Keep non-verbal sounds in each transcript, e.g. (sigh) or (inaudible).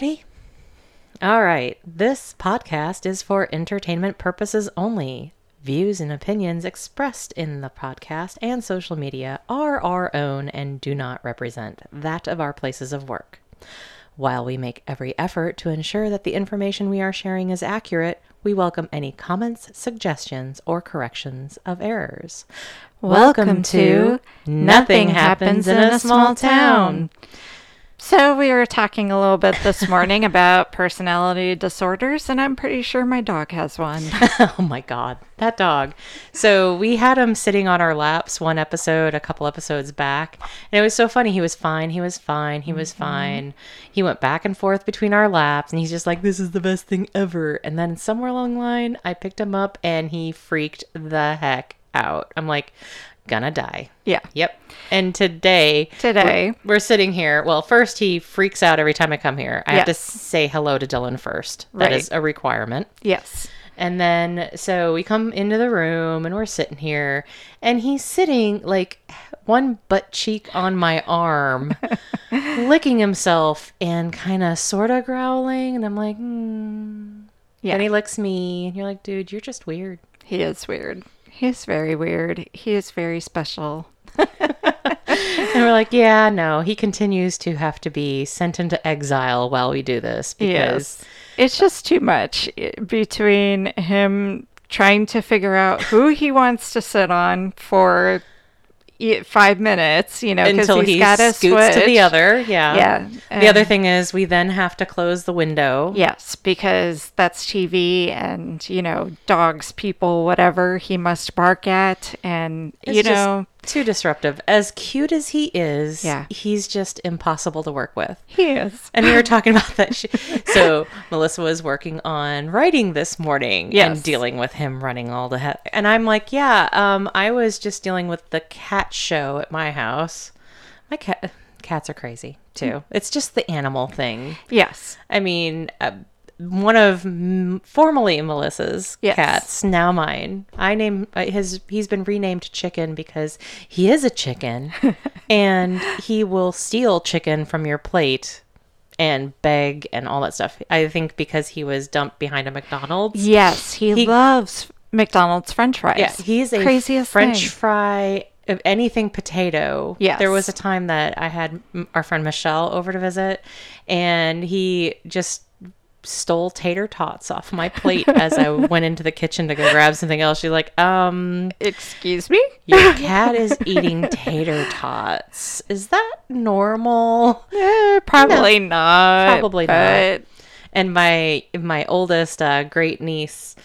Ready? All right. This podcast is for entertainment purposes only. Views and opinions expressed in the podcast and social media are our own and do not represent that of our places of work. While we make every effort to ensure that the information we are sharing is accurate, we welcome any comments, suggestions, or corrections of errors. Welcome to Nothing Happens in a Small Town. So, we were talking a little bit this morning about personality disorders, and I'm pretty sure my dog has one. (laughs) oh my god, that dog. So we had him sitting on our laps one episode, a couple episodes back, and it was so funny. He was fine. He was fine. He was mm-hmm. fine. He went back and forth between our laps, and he's just like, "This is the best thing ever." And then somewhere along the line, I picked him up, and he freaked the heck out. I'm like, gonna die. Yeah. Yep. And today, Today. we're, we're sitting here. Well, first he freaks out every time I come here. I have to say hello to Dylan first. That is Right. a requirement. Yes. And then so we come into the room and we're sitting here and he's sitting like one butt cheek on my arm, (laughs) licking himself and kind of sort of growling. And I'm like, hmm. Yeah. And he licks me and you're like, dude, you're just weird. He is weird. He is very weird. He is very special. (laughs) And we're like, yeah, no. He continues to have to be sent into exile while we do this because Yes. It's just too much eh, between him trying to figure out who he wants to sit on for five minutes, you know, until he's he got scoots to the other. Yeah. Yeah. The other thing is we then have to close the window. Yes, because that's TV and, you know, dogs, people, whatever he must bark at. And, It's you know, too disruptive. As cute as he is, Yeah. he's just impossible to work with. he is. And we were (laughs) talking about that. Sh- so Melissa was working on writing this morning Yes. and dealing with him running all the he- and I'm like, yeah, um, I was just dealing with the cat show at my house. My cat cats are crazy too. It's just the animal thing. Yes. I mean, uh, one of m- formerly Melissa's Yes. cats, now mine. I name uh, his. He's been renamed Chicken because he is a chicken, (laughs) and he will steal chicken from your plate and beg and all that stuff. I think because he was dumped behind a McDonald's. Yes, he, He- loves McDonald's french fries. Yeah, he's a craziest French thing. fry of anything potato. Yes. There was a time that I had our friend Michelle over to visit, and he just stole tater tots off my plate as I (laughs) went into the kitchen to go grab something else. She's like, um, Excuse me? your (laughs) cat is eating tater tots. Is that normal? Eh, probably not. Probably not. and my my oldest uh, great niece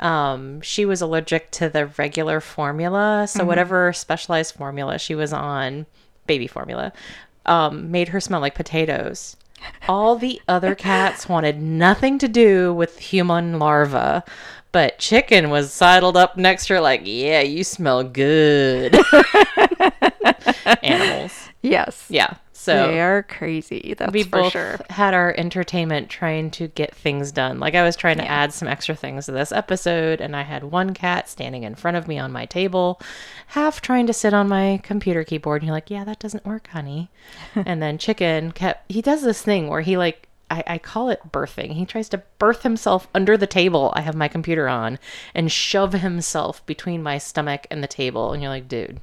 um she was allergic to the regular formula so whatever specialized formula she was on baby formula um made her smell like potatoes all the other cats wanted nothing to do with human larva but chicken was sidled up next to her like yeah you smell good. (laughs) Animals. Yes. yeah so they are crazy. That's we for both sure. had our entertainment trying to get things done. Like I was trying to Yeah. add some extra things to this episode, and I had one cat standing in front of me on my table, half trying to sit on my computer keyboard. And you're like, "Yeah, that doesn't work, honey." (laughs) and then Chicken kept. He does this thing where he like. I, I call it birthing. He tries to birth himself under the table I have my computer on and shove himself between my stomach and the table. And you're like, dude,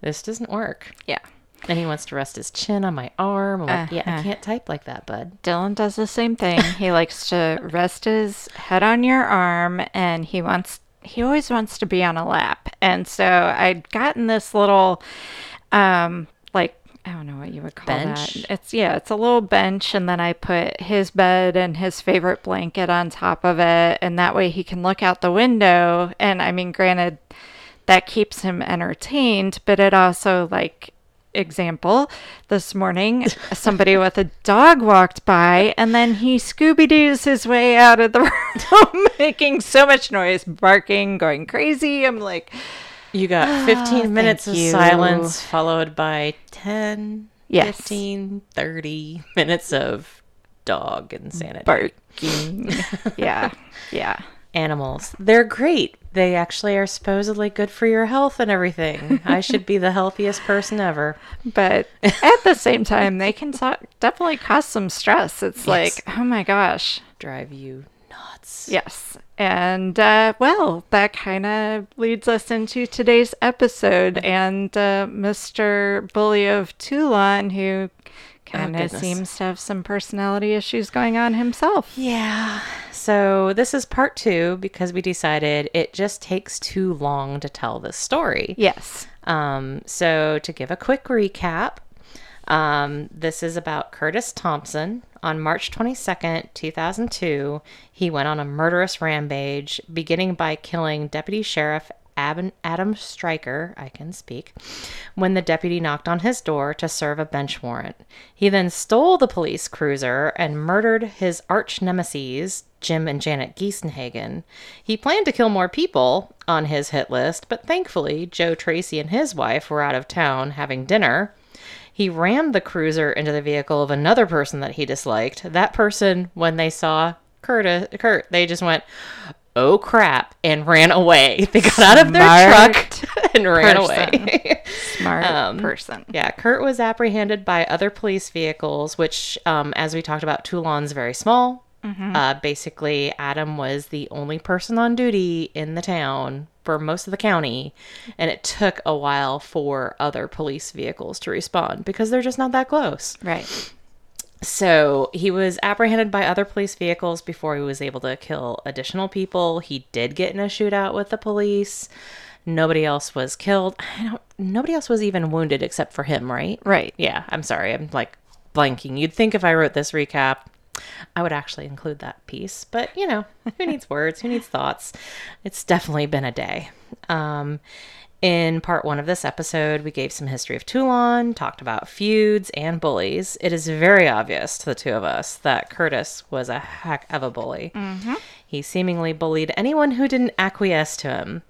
this doesn't work. Yeah. And he wants to rest his chin on my arm. I'm like, yeah, I Uh-huh. can't type like that, bud. Dylan does the same thing. he likes to rest his head on your arm and he wants he always wants to be on a lap. And so I'd gotten this little um like I don't know what you would call Bench? that. It's yeah, it's a little bench and then I put his bed and his favorite blanket on top of it and that way he can look out the window and I mean granted that keeps him entertained, but it also like example this morning somebody with a dog walked by and then he scooby-doos his way out of the (laughs) room making so much noise barking going crazy i'm like You got 15 minutes of Ah, you. silence followed by 10, Yes. 15, 30 minutes of dog insanity. barking yeah yeah animals. They're great. They actually are supposedly good for your health and everything. I (laughs) should be the healthiest person ever. But at the same time, they can so- definitely cause some stress. It's Yes. like, oh my gosh. Drive you nuts. Yes. And uh, well, that kind of leads us into today's episode and uh, Mr. Bully of Toulon, who kind of goodness. seems to have some personality issues going on himself. Yeah. So this is part two because we decided it just takes too long to tell this story. Yes. Um, so, to give a quick recap, um, this is about Curtis Thompson. On March 22nd, 2002, he went on a murderous rampage, beginning by killing Deputy Sheriff Ab- Adam Stryker, I can speak, when the deputy knocked on his door to serve a bench warrant. He then stole the police cruiser and murdered his arch nemesis, Jim and Janet Giesenhagen. He planned to kill more people on his hit list, but thankfully, Joe Tracy and his wife were out of town having dinner. He rammed the cruiser into the vehicle of another person that he disliked. That person, when they saw Curt, Curt they just went, "Oh crap!" and ran away. (laughs) They got out of their truck (laughs) and ran away. Smart (laughs) Um, person. yeah, Curt was apprehended by other police vehicles, which, um, as we talked about, Toulon's very small. Uh, basically, Adam was the only person on duty in the town for most of the county, and it took a while for other police vehicles to respond because they're just not that close. Right. So he was apprehended by other police vehicles before he was able to kill additional people. He did get in a shootout with the police. Nobody else was killed. I don't. Nobody else was even wounded except for him, right? Right. Yeah. I'm sorry. I'm like blanking. You'd think if I wrote this recap, I would actually include that piece. But you know, who needs words? Who needs thoughts? It's definitely been a day. Um, in part one of this episode, we gave some history of Toulon, talked about feuds and bullies. It is very obvious to the two of us that Curtis was a heck of a bully. He seemingly bullied anyone who didn't acquiesce to him.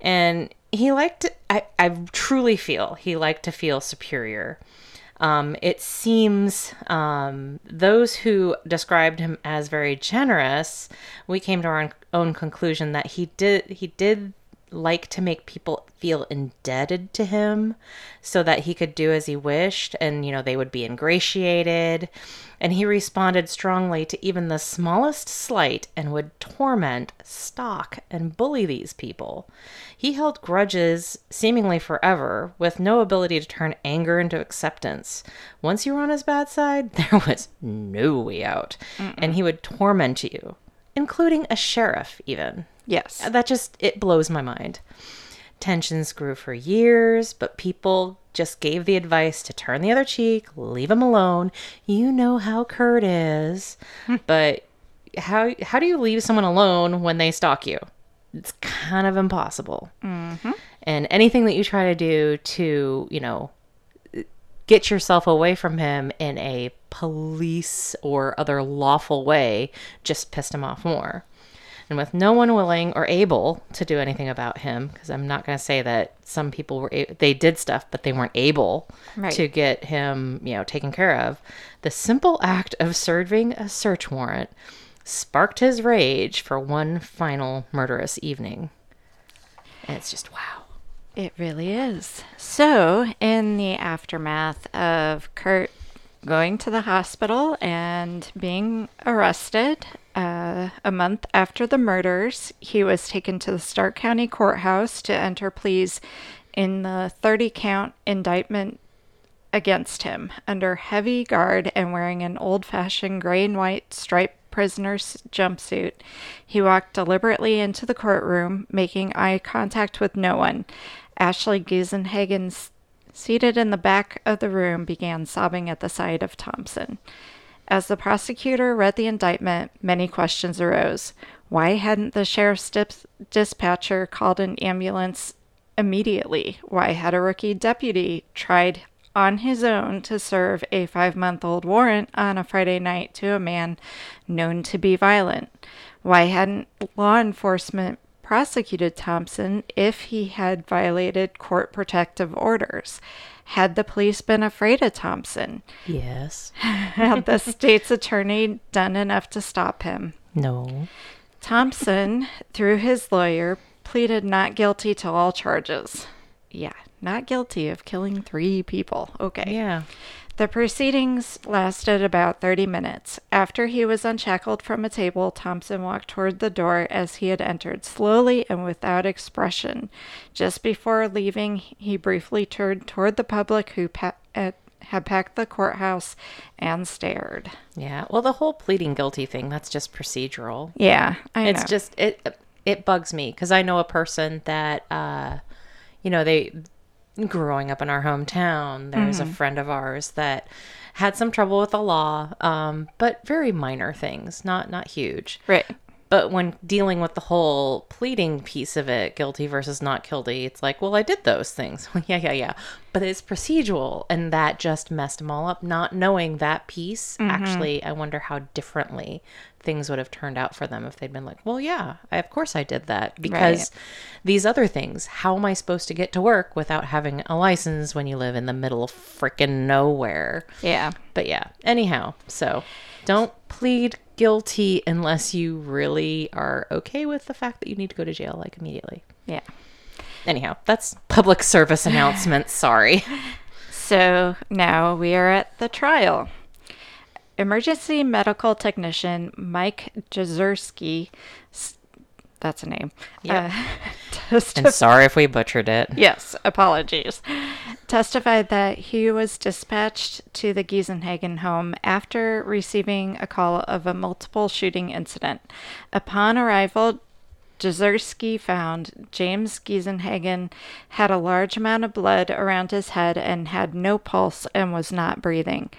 And he liked, I, I truly feel he liked to feel superior. Um, it seems um, those who described him as very generous, we came to our own, own conclusion that he did he did like to make people feel indebted to him so that he could do as he wished and you know they would be ingratiated. And he responded strongly to even the smallest slight and would torment stalk and bully these people. He held grudges seemingly forever with no ability to turn anger into acceptance. Once you were on his bad side (laughs) there was no way out. And he would torment you including a sheriff even Yes. Uh, that just it blows my mind. Tensions grew for years but people just gave the advice to turn the other cheek leave him alone. You know how kurt is. Hmm. But how how do you leave someone alone when they stalk you? It's kind of impossible. Mm-hmm. And anything that you try to do to you know get yourself away from him in a police or other lawful way just pissed him off more and with no one willing or able to do anything about him because i'm not going to say that some people were a- they did stuff but they weren't able Right. to get him you know taken care of the simple act of serving a search warrant sparked his rage for one final murderous evening and it's just wow It really is. So, in the aftermath of Curt going to the hospital and being arrested, uh, a month after the murders, he was taken to the Stark County Courthouse to enter pleas in the 30 count indictment against him under heavy guard and wearing an old fashioned gray and white striped prisoner's jumpsuit. He walked deliberately into the courtroom, making eye contact with no one. Ashley Giesenhagen, seated in the back of the room, began sobbing at the sight of Thompson. As the prosecutor read the indictment, many questions arose. Why hadn't the sheriff's dis- dispatcher called an ambulance immediately? Why had a rookie deputy tried on his own to serve a five month old warrant on a Friday night to a man known to be violent? Why hadn't law enforcement prosecuted Thompson if he had violated court protective orders? Had the police been afraid of Thompson? yes (laughs) Had the state's attorney done enough to stop him? no Thompson, through his lawyer, pleaded not guilty to all charges. Yeah, not guilty of killing three people. Okay. Yeah. The proceedings lasted about 30 minutes. After he was unshackled from a table, Thompson walked toward the door as he had entered, slowly and without expression. Just before leaving, he briefly turned toward the public who pa- uh, had packed the courthouse and stared. Yeah. Well, the whole pleading guilty thing, that's just procedural. Yeah, I it's know. just it it bugs me because I know a person that uh you know they growing up in our hometown there's a friend of ours that had some trouble with the law um but very minor things not not huge right. But when dealing with the whole pleading piece of it guilty versus not guilty it's like well I did those things. (laughs) Yeah yeah yeah. But it's procedural and that just messed them all up. Not knowing that piece mm-hmm. actually I wonder how differently things would have turned out for them if they'd been like well yeah I, of course I did that. Because these other things how am I supposed to get to work without having a license when you live in the middle of freaking nowhere? Yeah. but yeah, anyhow, so don't plead guilty unless you really are okay with the fact that you need to go to jail like immediately. Yeah. Anyhow, that's public service announcement. (laughs) Sorry. So now we are at the trial. Emergency medical technician Mike Jazerski, that's a name. Yep. uh, (laughs) And sorry if we butchered it. yes, apologies. Testified that he was dispatched to the Giesenhagen home after receiving a call of a multiple shooting incident. Upon arrival, Jazerski found James Giesenhagen had a large amount of blood around his head and had no pulse and was not breathing.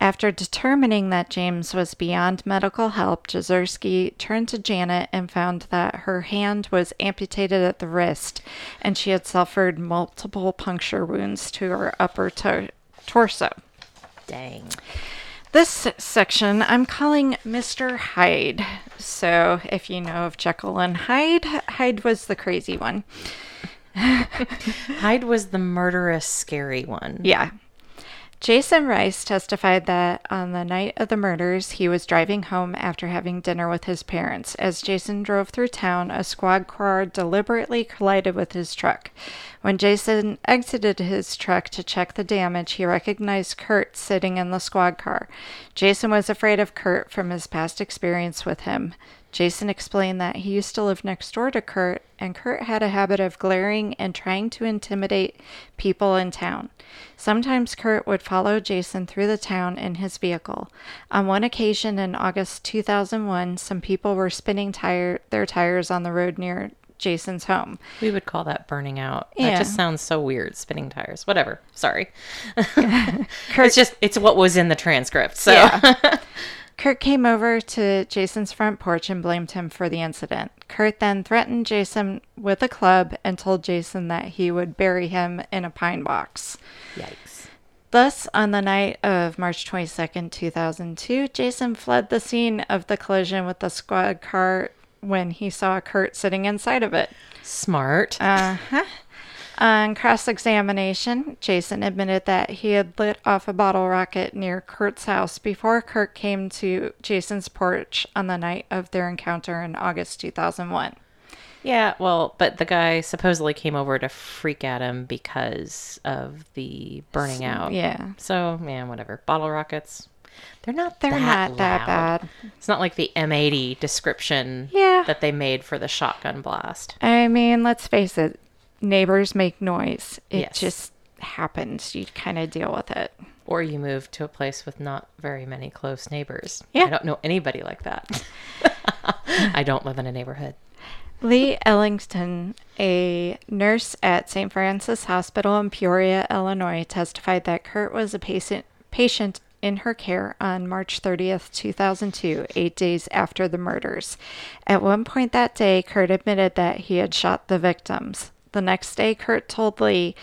After determining that James was beyond medical help, Jazerski turned to Janet and found that her hand was amputated at the wrist and she had suffered multiple puncture wounds to her upper to- torso. Dang. This section I'm calling Mr. Hyde. So, if you know of Jekyll and Hyde, Hyde was the crazy one. (laughs) Hyde was the murderous, scary one. Yeah. Jason Rice testified that on the night of the murders, he was driving home after having dinner with his parents. As Jason drove through town, a squad car deliberately collided with his truck. When Jason exited his truck to check the damage, he recognized Curt sitting in the squad car. Jason was afraid of Curt from his past experience with him. Jason explained that he used to live next door to Curt, and Curt had a habit of glaring and trying to intimidate people in town. Sometimes Curt would follow Jason through the town in his vehicle. On one occasion in August 2001, some people were spinning tire- their tires on the road near Jason's home. We would call that burning out. Yeah. That just sounds so weird, spinning tires. Whatever. Sorry. (laughs) (laughs) it's just, it's what was in the transcript. So, Yeah. (laughs) Curt came over to Jason's front porch and blamed him for the incident. Curt then threatened Jason with a club and told Jason that he would bury him in a pine box. yikes. Thus, on the night of March 22nd, 2002, Jason fled the scene of the collision with the squad car when he saw Curt sitting inside of it. Smart. Uh huh. On cross examination, Jason admitted that he had lit off a bottle rocket near Curt's house before Curt came to Jason's porch on the night of their encounter in August 2001. Yeah, well, but the guy supposedly came over to freak at him because of the burning out. Yeah. So, man, whatever. Bottle rockets. They're not They're that not that bad. It's not like the M80 description Yeah. that they made for the shotgun blast. I mean, let's face it, neighbors make noise. It Yes. just happens. You kind of deal with it. Or you move to a place with not very many close neighbors. Yeah. I don't know anybody like that. (laughs) I don't live in a neighborhood. Lee Ellington, a nurse at St. Francis Hospital in Peoria, Illinois, testified that Curt was a patient patient in her care on March 30th, 2002, eight days after the murders. At one point that day, Curt admitted that he had shot the victims. The next day, Curt told Lee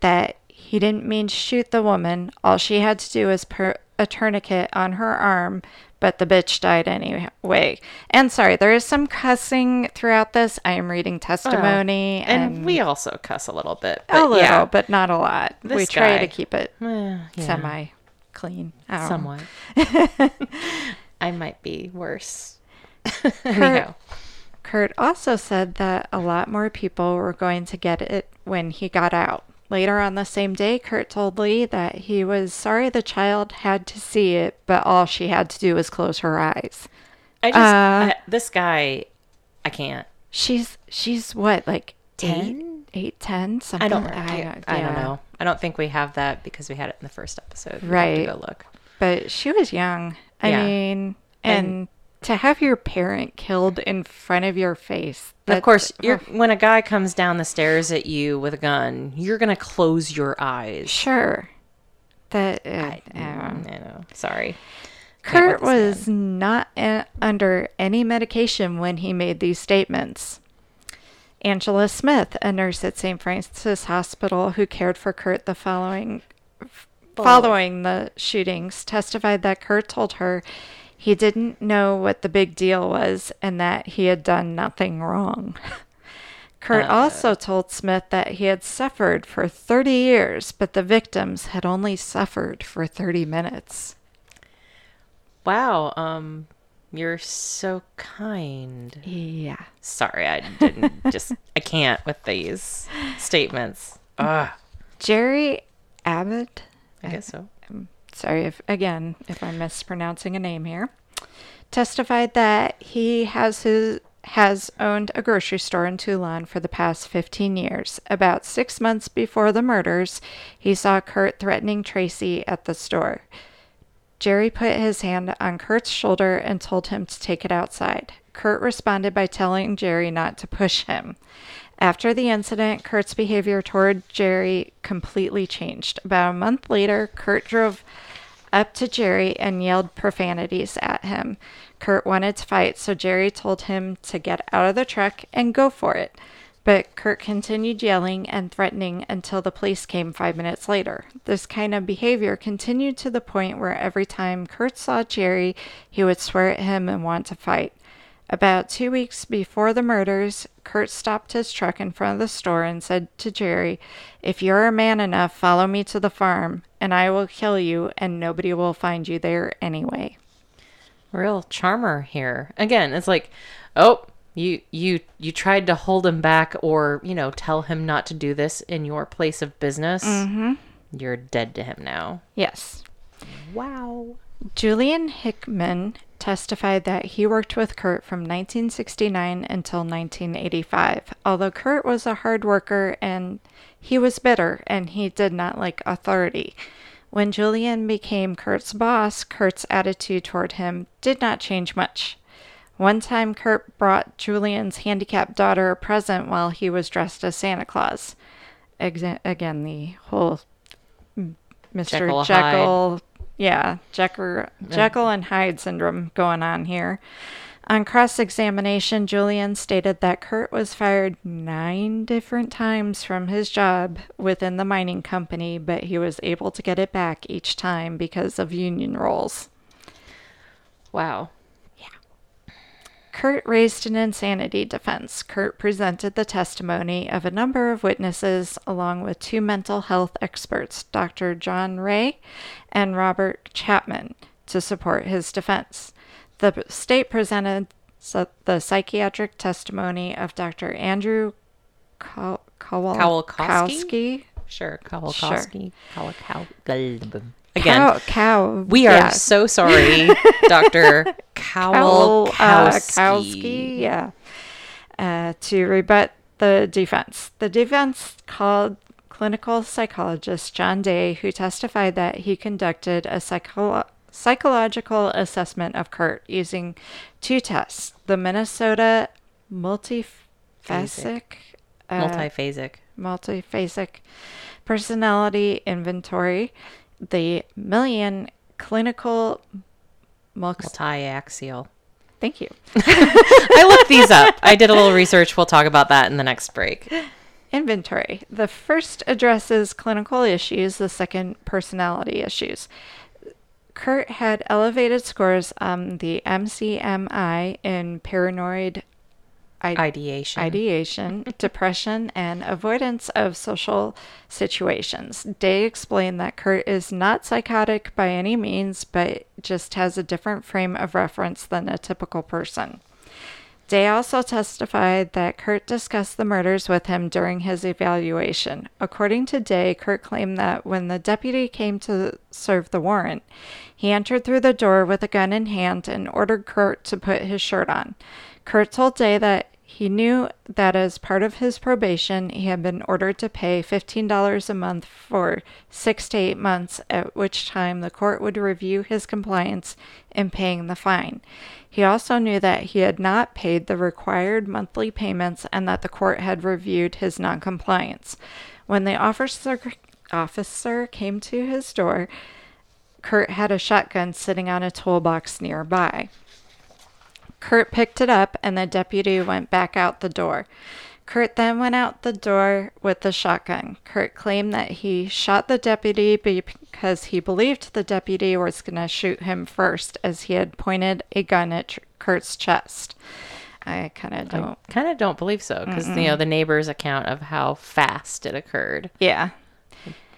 that he didn't mean to shoot the woman. All she had to do was put a tourniquet on her arm, but the bitch died anyway. And sorry, there is some cussing throughout this. I am reading oh, testimony And, and, we also cuss a little bit. a little, yeah. but not a lot. we try guy. to keep it yeah, semi clean. Somewhat. (laughs) I might be worse. (laughs) Anyhow. Curt also said that a lot more people were going to get it when he got out. Later on the same day, Curt told Lee that he was sorry the child had to see it, but all she had to do was close her eyes. I just Uh, I, this guy, I can't. She's she's what like Ten? eight, eight, ten, something. I don't. like- I, I don't know. I don't think we have that because we had it in the first episode. Have Right. to go look. But she was young. I Yeah. mean, and, And- to have your parent killed in front of your face. Of course, you're, when a guy comes down the stairs at you with a gun, you're gonna close your eyes. sure. That uh, I, I know. Sorry. Curt was not uh, under any medication when he made these statements. Angela Smith, a nurse at St. Francis Hospital who cared for Curt the following following the shootings, testified that Curt told her he didn't know what the big deal was and that he had done nothing wrong. (laughs) Curt Uh. also told Smith that he had suffered for 30 years, but the victims had only suffered for 30 minutes. Wow. Um, you're so kind. Yeah. Sorry, I didn't (laughs) just. I can't with these statements. Ugh. Jerry Abbott. I guess so. Sorry if again if I'm mispronouncing a name here. Testified that he has his has owned a grocery store in Toulon for the past 15 years. About six months before the murders, he saw Curt threatening Tracy at the store. Jerry put his hand on Curt's shoulder and told him to take it outside. Curt responded by telling Jerry not to push him. After the incident, Curt's behavior toward Jerry completely changed. About a month later, Curt drove up to Jerry and yelled profanities at him. Curt wanted to fight, so Jerry told him to get out of the truck and go for it. But Curt continued yelling and threatening until the police came five minutes later. This kind of behavior continued to the point where every time Curt saw Jerry, he would swear at him and want to fight. About two weeks before the murders, Curt stopped his truck in front of the store and said to Jerry, If you're a man enough, follow me to the farm, and I will kill you, and nobody will find you there anyway. Real charmer here. Again, it's like, oh, you you you tried to hold him back, or you know, tell him not to do this in your place of business. Mm-hmm. You're dead to him now. Yes. Wow. Julian Hickman testified that he worked with Curt from 1969 until 1985. Although Curt was a hard worker and he was bitter and he did not like authority. When Julian became Curt's boss, Curt's attitude toward him did not change much. One time, Curt brought Julian's handicapped daughter a present while he was dressed as Santa Claus. Exa- again, the whole mm, Mr. Jekyll, Jekyll, Hyde. Yeah, Jekyll, Jekyll and Hyde syndrome going on here. On cross examination, Julian stated that Curt was fired nine different times from his job within the mining company, but he was able to get it back each time because of union roles. Wow. Curt raised an insanity defense. Curt presented the testimony of a number of witnesses along with two mental health experts, Dr. John Ray and Robert Chapman, to support his defense. The state presented the psychiatric testimony of Dr. Andrew Kow- Kowal- Kowalkowski? Kowski. Sure. Kowalkowski. Kowalkow. Again, Cow, cow. we are yeah. so sorry, (laughs) Doctor Cowl, uh, yeah, uh, to rebut the defense. The defense called clinical psychologist John Day, who testified that he conducted a psycholo- psychological assessment of Curt using two tests: the Minnesota multiphasic, uh, Multiphasic. multiphasic personality inventory, the Million clinical mux- Multi-axial. Thank you. (laughs) I looked these up. I did a little research. We'll talk about that in the next break. Inventory. The first addresses clinical issues, the second, personality issues. Curt had elevated scores on the MCMI in paranoid I- Ideation. ideation, depression, and avoidance of social situations. Day explained that Curt is not psychotic by any means, but just has a different frame of reference than a typical person. Day also testified that Curt discussed the murders with him during his evaluation. According to Day, Curt claimed that when the deputy came to serve the warrant, he entered through the door with a gun in hand and ordered Curt to put his shirt on. Curt told Day that he knew that as part of his probation, he had been ordered to pay $15 a month for six to eight months, at which time the court would review his compliance in paying the fine. He also knew that he had not paid the required monthly payments and that the court had reviewed his noncompliance. When the officer, officer came to his door, Curt had a shotgun sitting on a toolbox nearby. Curt picked it up and the deputy went back out the door. Curt then went out the door with the shotgun. Curt claimed that he shot the deputy because he believed the deputy was going to shoot him first as he had pointed a gun at Curt's chest. I kind of don't. Kind of don't believe so because you know the neighbor's account of how fast it occurred. Yeah.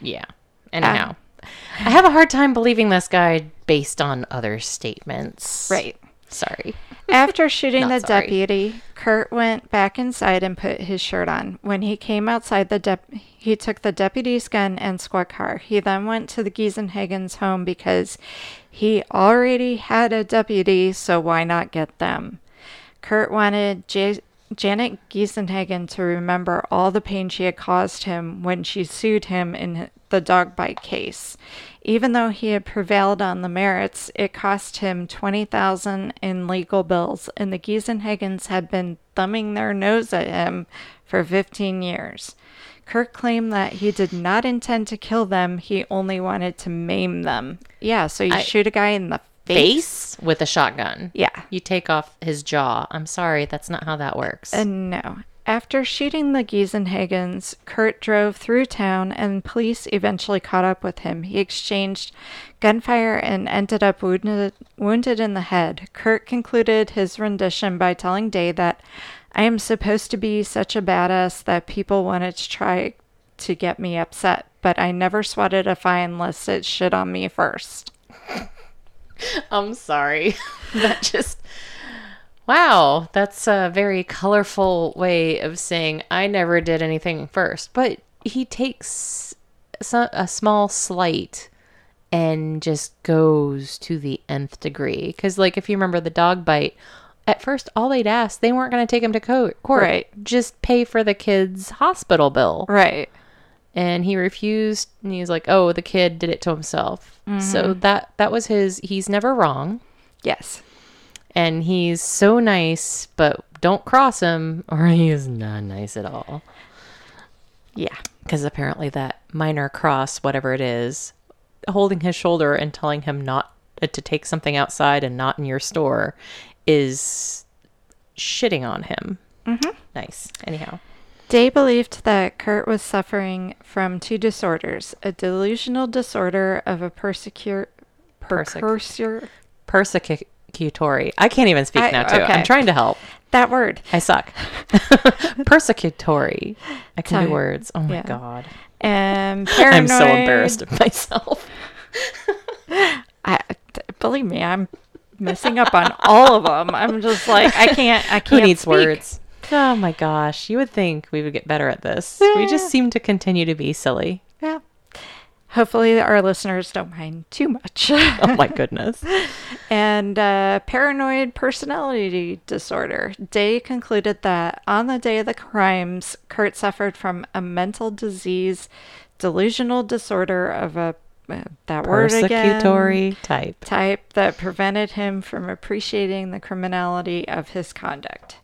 Yeah. Anyhow, ah. I have a hard time believing this guy based on other statements. Right. Sorry. (laughs) After shooting the sorry. deputy, Curt went back inside and put his shirt on. When he came outside, the dep- he took the deputy's gun and squad car. He then went to the Giesenhagen's home because he already had a deputy, so why not get them? Curt wanted J- Janet Giesenhagen to remember all the pain she had caused him when she sued him in the dog bite case. Even though he had prevailed on the merits, it cost him twenty thousand in legal bills, and the Giesenhagens had been thumbing their nose at him for fifteen years. Kirk claimed that he did not intend to kill them; he only wanted to maim them. Yeah, so you I- shoot a guy in the face. Face with a shotgun. Yeah. You take off his jaw. I'm sorry, that's not how that works. Uh, no. After shooting the Giesenhagens, Curt drove through town and police eventually caught up with him. He exchanged gunfire and ended up wounded, wounded in the head. Curt concluded his rendition by telling Day that I am supposed to be such a badass that people wanted to try to get me upset, but I never swatted a fine unless it shit on me first. (laughs) I'm sorry. (laughs) that just Wow, that's a very colorful way of saying I never did anything first. But he takes a small slight and just goes to the nth degree. Because, like, if you remember the dog bite, at first all they'd asked, they weren't going to take him to court. Right. Just pay for the kid's hospital bill. Right. and he refused and he's like oh the kid did it to himself so mm-hmm. that that was his he's never wrong Yes. And he's so nice but don't cross him (laughs) or he is not nice at all Yeah. because apparently that minor cross whatever it is holding his shoulder and telling him not uh, to take something outside and not in your store is shitting on him mm-hmm. nice anyhow Day believed that Curt was suffering from two disorders a delusional disorder of a persecute, Persec- precursor. Persecutory i can't even speak I- now too okay. i'm trying to help That word. I suck. (laughs) Persecutory. I can do words. Oh my Yeah. god. Um, and (laughs) paranoid. I'm so embarrassed of myself. (laughs) I, believe me, I'm messing up on all of them. I'm just like, I can't, I can't He needs speak. words? Oh my gosh. You would think we would get better at this. We just seem to continue to be silly. Hopefully, our listeners don't mind too much. (laughs) Oh my (laughs) goodness. and uh, paranoid personality disorder. Day concluded that on the day of the crimes, Curt suffered from a mental disease, delusional disorder of a uh, that word again Persecutory type. type that prevented him from appreciating the criminality of his conduct.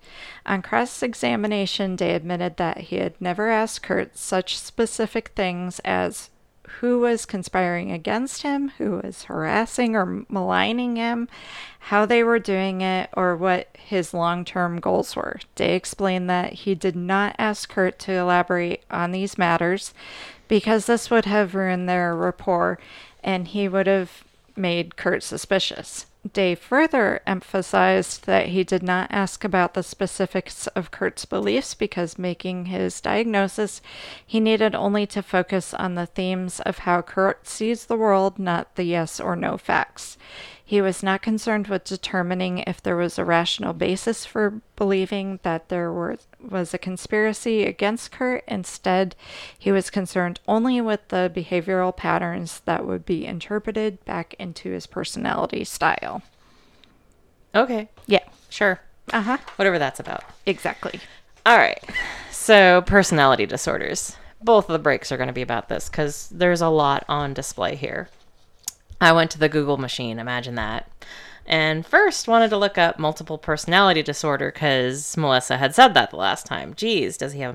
On cross examination, Day admitted that he had never asked Curt such specific things as who was conspiring against him, who was harassing or maligning him, how they were doing it, or what his long term goals were. Day explained that he did not ask Curt to elaborate on these matters because this would have ruined their rapport and he would have made Curt suspicious. Day further emphasized that he did not ask about the specifics of Curt's beliefs because making his diagnosis, he needed only to focus on the themes of how Curt sees the world, not the yes or no facts. He was not concerned with determining if there was a rational basis for believing that there were, was a conspiracy against Curt. Instead, he was concerned only with the behavioral patterns that would be interpreted back into his personality style. Okay. Yeah. Sure. Uh huh. Whatever that's about. Exactly. All right. So, personality disorders. Both of the breaks are going to be about this because there's a lot on display here. I went to the Google machine, imagine that. And first wanted to look up multiple personality disorder because Melissa had said that the last time. Geez, does he have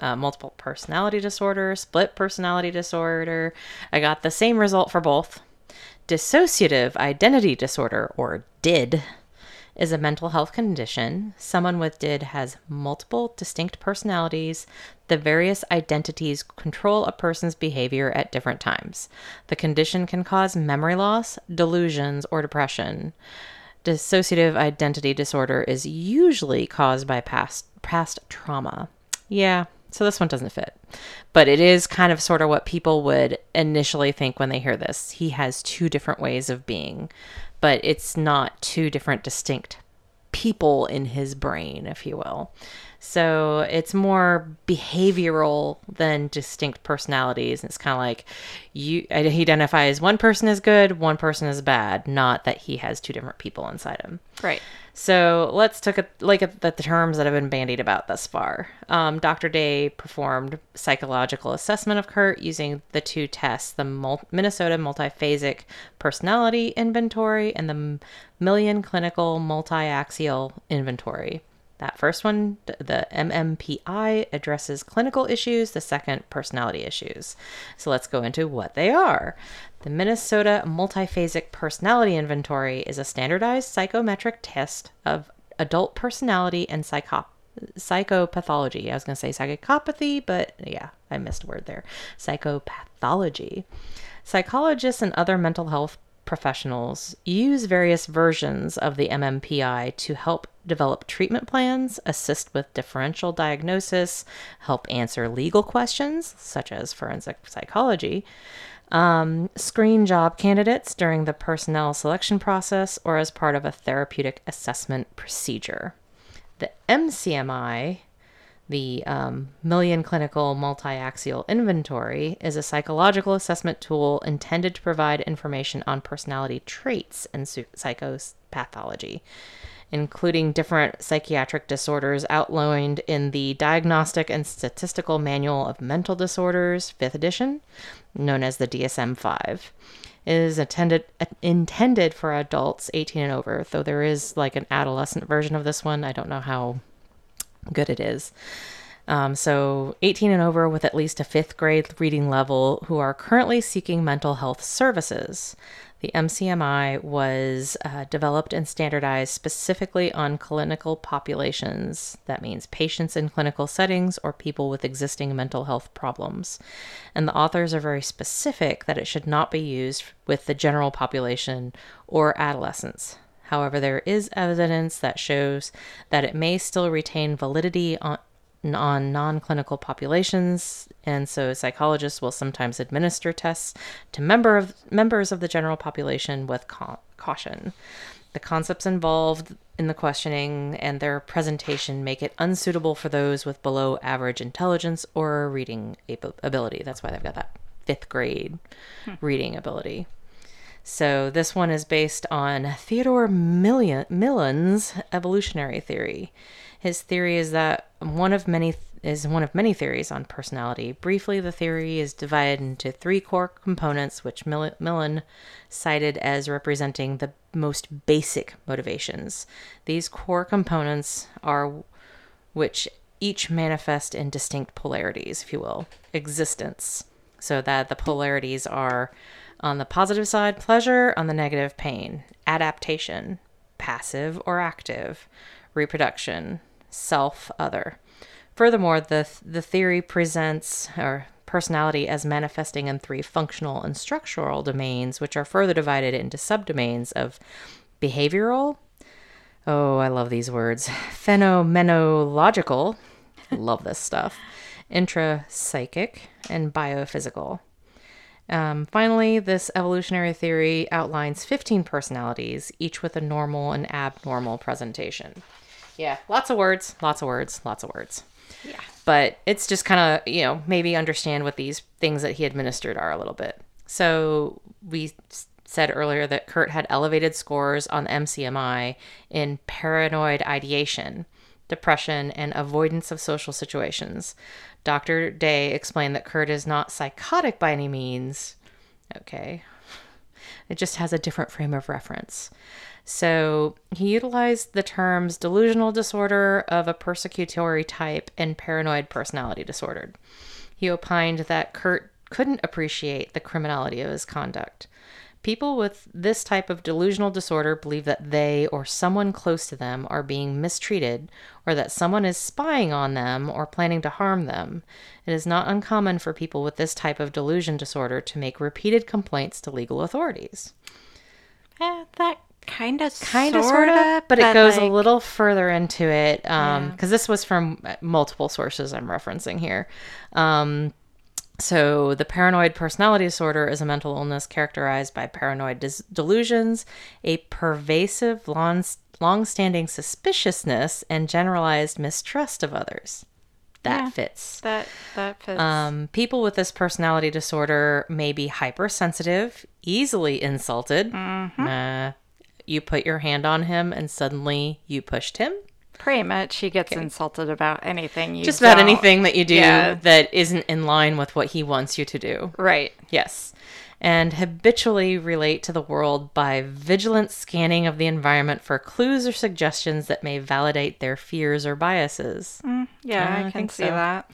uh, multiple personality disorder, split personality disorder? I got the same result for both. Dissociative identity disorder, or DID, is a mental health condition. Someone with DID has multiple distinct personalities. The various identities control a person's behavior at different times. The condition can cause memory loss, delusions, or depression. Dissociative identity disorder is usually caused by past past trauma. Yeah, so this one doesn't fit. But it is kind of sort of what people would initially think when they hear this. He has two different ways of being but it's not two different distinct people in his brain, if you will. So it's more behavioral than distinct personalities. It's kind of like you he identifies one person as good, one person as bad, not that he has two different people inside him. Right. So let's take a look at the terms that have been bandied about thus far. Um, Dr. Day performed psychological assessment of Curt using the two tests the Mul- Minnesota Multiphasic Personality Inventory and the Million Clinical Multi-Axial Inventory. That first one, the MMPI, addresses clinical issues, the second, personality issues. So let's go into what they are. The Minnesota Multiphasic Personality Inventory is a standardized psychometric test of adult personality and psychop- psychopathology. I was going to say psychopathy, but yeah, I missed a word there. Psychopathology. Psychologists and other mental health professionals use various versions of the MMPI to help develop treatment plans, assist with differential diagnosis, help answer legal questions, such as forensic psychology, um, screen job candidates during the personnel selection process, or as part of a therapeutic assessment procedure. The MCMI the um, Million Clinical Multi-Axial Inventory is a psychological assessment tool intended to provide information on personality traits and psychopathology, including different psychiatric disorders outlined in the Diagnostic and Statistical Manual of Mental Disorders, 5th edition, known as the DSM-5. It is intended intended for adults 18 and over, though there is like an adolescent version of this one. I don't know how good it is. Um, so, 18 and over with at least a fifth grade reading level who are currently seeking mental health services. The MCMI was uh, developed and standardized specifically on clinical populations. That means patients in clinical settings or people with existing mental health problems. And the authors are very specific that it should not be used with the general population or adolescents. However, there is evidence that shows that it may still retain validity on, on non clinical populations, and so psychologists will sometimes administer tests to member of, members of the general population with ca- caution. The concepts involved in the questioning and their presentation make it unsuitable for those with below average intelligence or reading ability. That's why they've got that fifth grade hmm. reading ability. So this one is based on Theodore Millon's evolutionary theory. His theory is that one of many is one of many theories on personality. Briefly, the theory is divided into three core components, which Millin cited as representing the most basic motivations. These core components are which each manifest in distinct polarities, if you will, existence. So that the polarities are on the positive side, pleasure. On the negative, pain. Adaptation, passive or active. Reproduction, self, other. Furthermore, the, the theory presents or personality as manifesting in three functional and structural domains, which are further divided into subdomains of behavioral. Oh, I love these words. Phenomenological. love this stuff. Intrapsychic and biophysical. Um, finally, this evolutionary theory outlines 15 personalities, each with a normal and abnormal presentation. Yeah, lots of words, lots of words, lots of words. Yeah. But it's just kind of, you know, maybe understand what these things that he administered are a little bit. So we said earlier that Curt had elevated scores on the MCMI in paranoid ideation, depression, and avoidance of social situations. Dr. Day explained that Curt is not psychotic by any means. Okay. It just has a different frame of reference. So he utilized the terms delusional disorder of a persecutory type and paranoid personality disorder. He opined that Curt couldn't appreciate the criminality of his conduct. People with this type of delusional disorder believe that they or someone close to them are being mistreated or that someone is spying on them or planning to harm them. It is not uncommon for people with this type of delusion disorder to make repeated complaints to legal authorities. Eh, that kind of, Kind of, sort of, but it goes a little further into it because Yeah. this was from uh, multiple sources I'm referencing here. Um, so, the paranoid personality disorder is a mental illness characterized by paranoid dis- delusions, a pervasive, long, long-standing suspiciousness, and generalized mistrust of others. That Yeah. fits. That that fits. Um, people with this personality disorder may be hypersensitive, easily insulted. Uh, you put your hand on him and suddenly you pushed him. Pretty much, he gets insulted about anything. You Just about don't- anything that you do Yeah. that isn't in line with what he wants you to do. Right. Yes. And habitually relate to the world by vigilant scanning of the environment for clues or suggestions that may validate their fears or biases. Mm, yeah, uh, I I, can see so. that.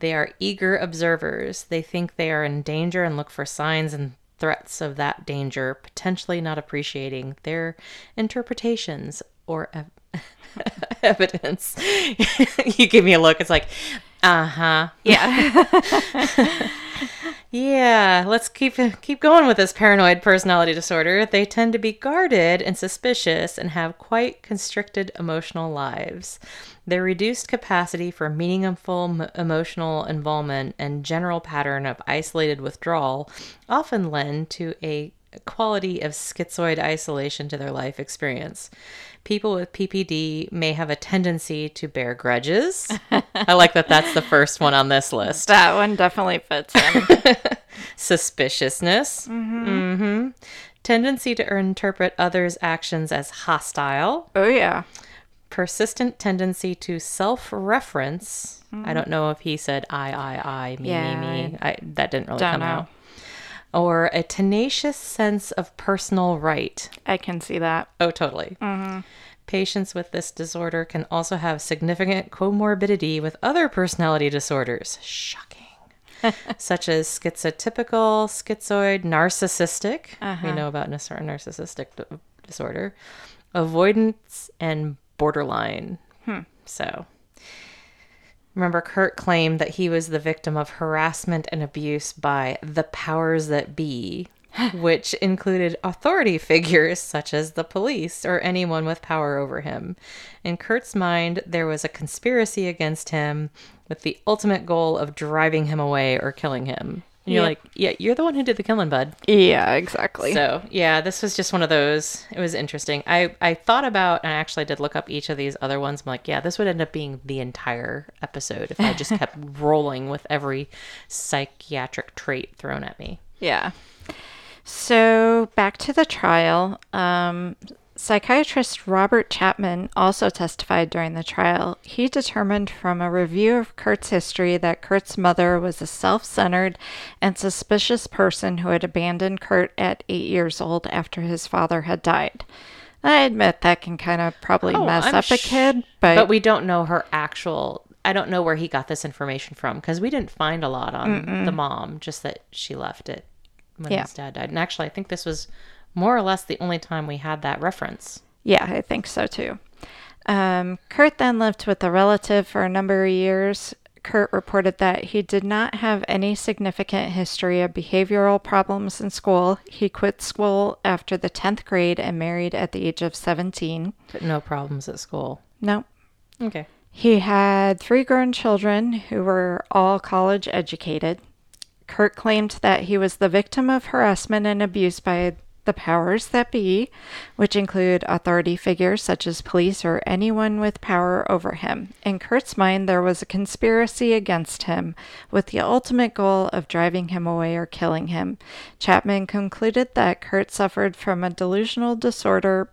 They are eager observers. They think they are in danger and look for signs and threats of that danger, potentially not appreciating their interpretations or (laughs) evidence. (laughs) you give me a look. It's like, uh huh. Yeah. (laughs) Yeah, let's keep keep going with this paranoid personality disorder. They tend to be guarded and suspicious and have quite constricted emotional lives. Their reduced capacity for meaningful m- emotional involvement and general pattern of isolated withdrawal often lend to a quality of schizoid isolation to their life experience. People with PPD may have a tendency to bear grudges. (laughs) I like that that's the first one on this list that one definitely fits him. (laughs) suspiciousness, Mm-hmm. Mm-hmm. tendency to interpret others' actions as hostile, oh yeah. persistent tendency to self-reference. I don't know if he said I, I, I, me, Yeah, me, me. I, that didn't really come know. out. Or a tenacious sense of personal right. I can see that. Oh, totally. Mm-hmm. Patients with this disorder can also have significant comorbidity with other personality disorders. Shocking. (laughs) Such as schizotypical, schizoid, narcissistic. We uh-huh. know about narcissistic disorder, avoidance, and borderline. Hmm. So. Remember, Curt claimed that he was the victim of harassment and abuse by the powers that be, (sighs) which included authority figures such as the police or anyone with power over him. In Curt's mind, there was a conspiracy against him with the ultimate goal of driving him away or killing him. And you're Yeah. like, yeah, you're the one who did the killing, bud. Yeah, exactly. So yeah, this was just one of those. It was interesting. I I thought about and I actually did look up each of these other ones. I'm like, yeah, this would end up being the entire episode if I (laughs) just kept rolling with every psychiatric trait thrown at me. Yeah. So back to the trial. Um, psychiatrist Robert Chapman also testified during the trial. He determined from a review of Curt's history that Curt's mother was a self centered and suspicious person who had abandoned Curt at eight years old after his father had died. I admit that can kind of probably oh, mess Oh, I'm up a kid, but, But we don't know her actual. I don't know where he got this information from because we didn't find a lot on the mom. Just that she left it when Yeah. his dad died. And actually, I think this was more or less the only time we had that reference. Yeah, I think so too. Um, Curt then lived with a relative for a number of years. Curt reported that he did not have any significant history of behavioral problems in school. He quit school after the 10th grade and married at the age of 17. But no problems at school. No. Okay. He had three grown children who were all college educated. Curt claimed that he was the victim of harassment and abuse by the powers that be, which include authority figures such as police or anyone with power over him. In Curt's mind, there was a conspiracy against him, with the ultimate goal of driving him away or killing him. Chapman concluded that Curt suffered from a delusional disorder.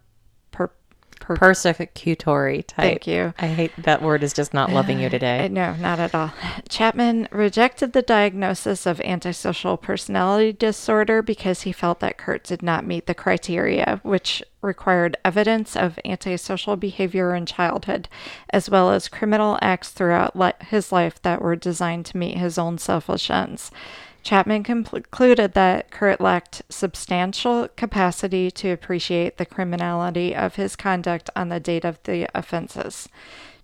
Per- per- Persecutory type. Thank you. I hate that word is just not loving you (sighs) today. No, not at all. Chapman rejected the diagnosis of antisocial personality disorder because he felt that Curt did not meet the criteria, which required evidence of antisocial behavior in childhood, as well as criminal acts throughout li- his life that were designed to meet his own selfish ends. Chapman concluded that Curt lacked substantial capacity to appreciate the criminality of his conduct on the date of the offenses.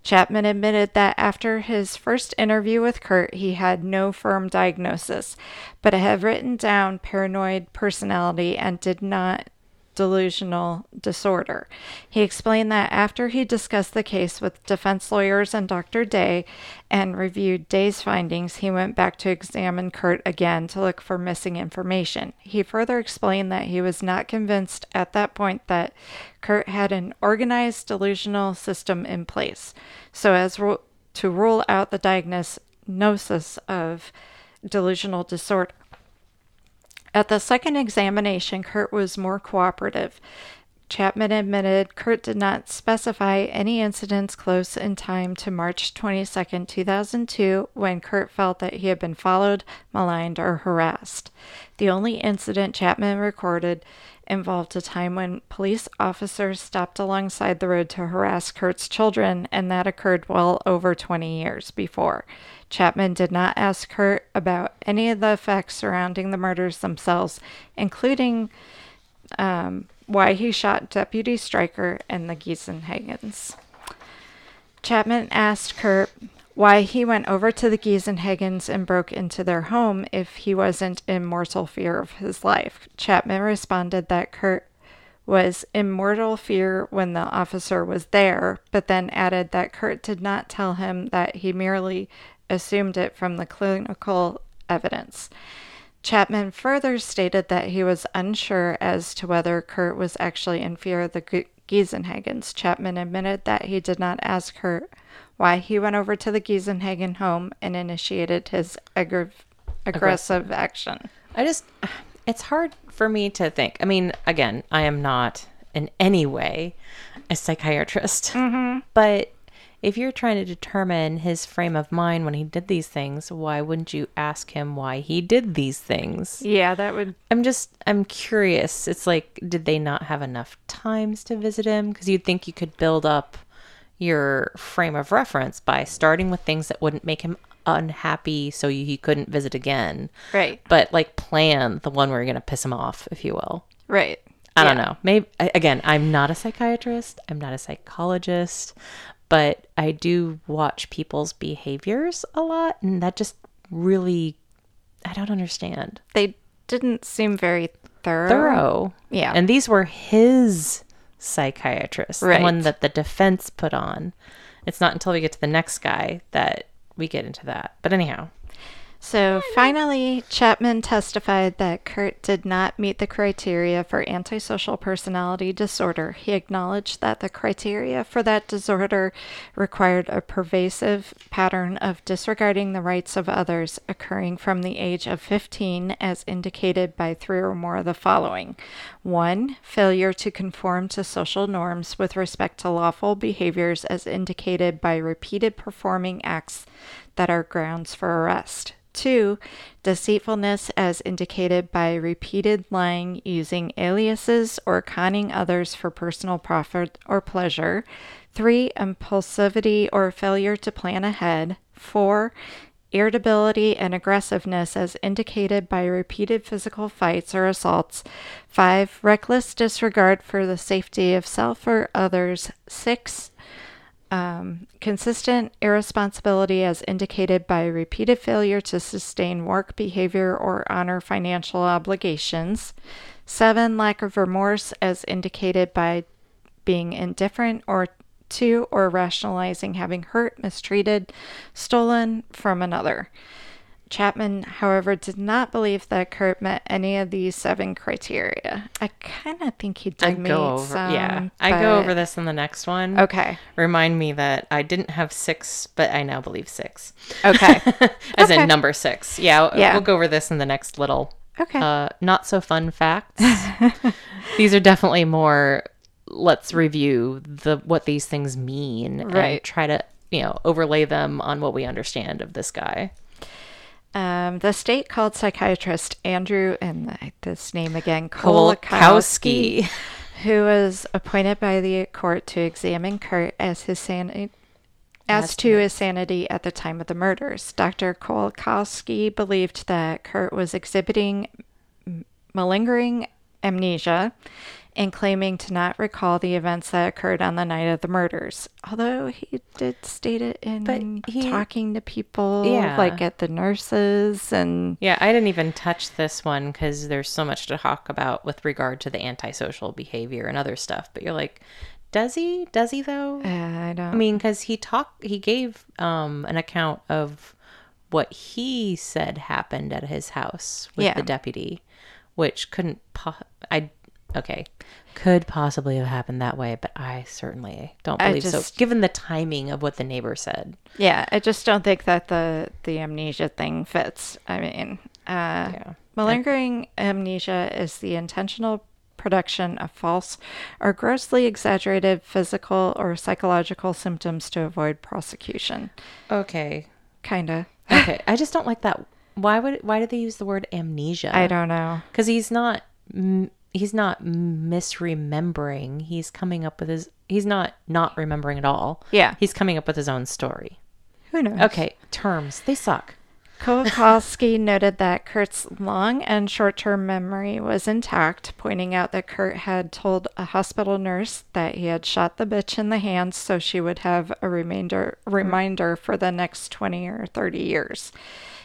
Chapman admitted that after his first interview with Curt, he had no firm diagnosis, but had written down paranoid personality and did not delusional disorder. He explained that after he discussed the case with defense lawyers and Dr. Day and reviewed Day's findings, he went back to examine Curt again to look for missing information. He further explained that he was not convinced at that point that Curt had an organized delusional system in place, so as ru- to rule out the diagnosis of delusional disorder. At the second examination, Curt was more cooperative. Chapman admitted Curt did not specify any incidents close in time to March 22, 2002, when Curt felt that he had been followed, maligned, or harassed. The only incident Chapman recorded involved a time when police officers stopped alongside the road to harass Curt's children, and that occurred well over 20 years before. Chapman did not ask Curt about any of the effects surrounding the murders themselves, including um, why he shot Deputy Stryker and the Giesenhagens. Chapman asked Curt why he went over to the Giesenhagens and broke into their home if he wasn't in mortal fear of his life. Chapman responded that Curt was in mortal fear when the officer was there, but then added that Curt did not tell him that he merely assumed it from the clinical evidence. Chapman further stated that he was unsure as to whether Curt was actually in fear of the Giesenhagens. Chapman admitted that he did not ask Curt why he went over to the Giesenhagen home and initiated his aggra- aggressive action. I just, (sighs) it's hard for me to think. I mean, again, I am not in any way a psychiatrist, mm-hmm. but if you're trying to determine his frame of mind when he did these things, why wouldn't you ask him why he did these things? Yeah, that would. I'm just, I'm curious. It's like, did they not have enough times to visit him? Because you'd think you could build up your frame of reference by starting with things that wouldn't make him unhappy so he couldn't visit again. Right. But like plan the one where you're going to piss him off, if you will. Right. I don't know. Maybe again, I'm not a psychiatrist. I'm not a psychologist, but I do watch people's behaviors a lot, and that just really, I don't understand. They didn't seem very thorough. Thorough, Yeah. And these were his psychiatrists, the one that the defense put on. It's not until we get to the next guy that we get into that. But anyhow, So finally, Chapman testified that Curt did not meet the criteria for antisocial personality disorder. He acknowledged that the criteria for that disorder required a pervasive pattern of disregarding the rights of others occurring from the age of 15, as indicated by three or more of the following 1. Failure to conform to social norms with respect to lawful behaviors, as indicated by repeated performing acts that are grounds for arrest. Two, deceitfulness as indicated by repeated lying using aliases or conning others for personal profit or pleasure. Three, impulsivity or failure to plan ahead. Four, irritability and aggressiveness as indicated by repeated physical fights or assaults. Five, reckless disregard for the safety of self or others. Six, um, consistent irresponsibility as indicated by repeated failure to sustain work behavior or honor financial obligations. Seven, lack of remorse as indicated by being indifferent or to or rationalizing having hurt, mistreated, stolen from another. Chapman, however, did not believe that Curt met any of these seven criteria. I kind of think he did I meet go over, some. yeah. I go over this in the next one. Okay. Remind me that I didn't have six, but I now believe six. Okay. (laughs) As Okay. in number six. Yeah, Yeah. we'll go over this in the next little Okay. uh, not so fun facts. (laughs) these are definitely more. Let's review the what these things mean and Right. try to you know overlay them on what we understand of this guy. Um, the state called psychiatrist Andrew, and this name again, Kolakowski, who was appointed by the court to examine Curt as his sanity. As to his sanity at the time of the murders, Dr. Kolakowski believed that Curt was exhibiting malingering amnesia and claiming to not recall the events that occurred on the night of the murders. Although he did state it in he- talking to people, Yeah. like at the nurses and Yeah, I didn't even touch this one because there's so much to talk about with regard to the antisocial behavior and other stuff. But you're like, does he? Does he though? uh, I don't. I mean, because he talked, he gave um, an account of what he said happened at his house with Yeah. the deputy, which couldn't. Po- I okay, could possibly have happened that way, but I certainly don't I believe so. Given the timing of what the neighbor said, yeah, I just don't think that the the amnesia thing fits. I mean, uh, Yeah. malingering amnesia is the intentional production of false or grossly exaggerated physical or psychological symptoms to avoid prosecution. okay, Kinda. (laughs) okay, I just don't like that. Why would? Why do they use the word amnesia? I don't know. because he's not m- he's not misremembering he's coming up with his he's not not remembering at all Yeah. he's coming up with his own story Who knows? okay terms they suck Kolakowski (laughs) noted that Curt's long and short term memory was intact, pointing out that Curt had told a hospital nurse that he had shot the bitch in the hand so she would have a remainder, reminder for the next 20 or 30 years.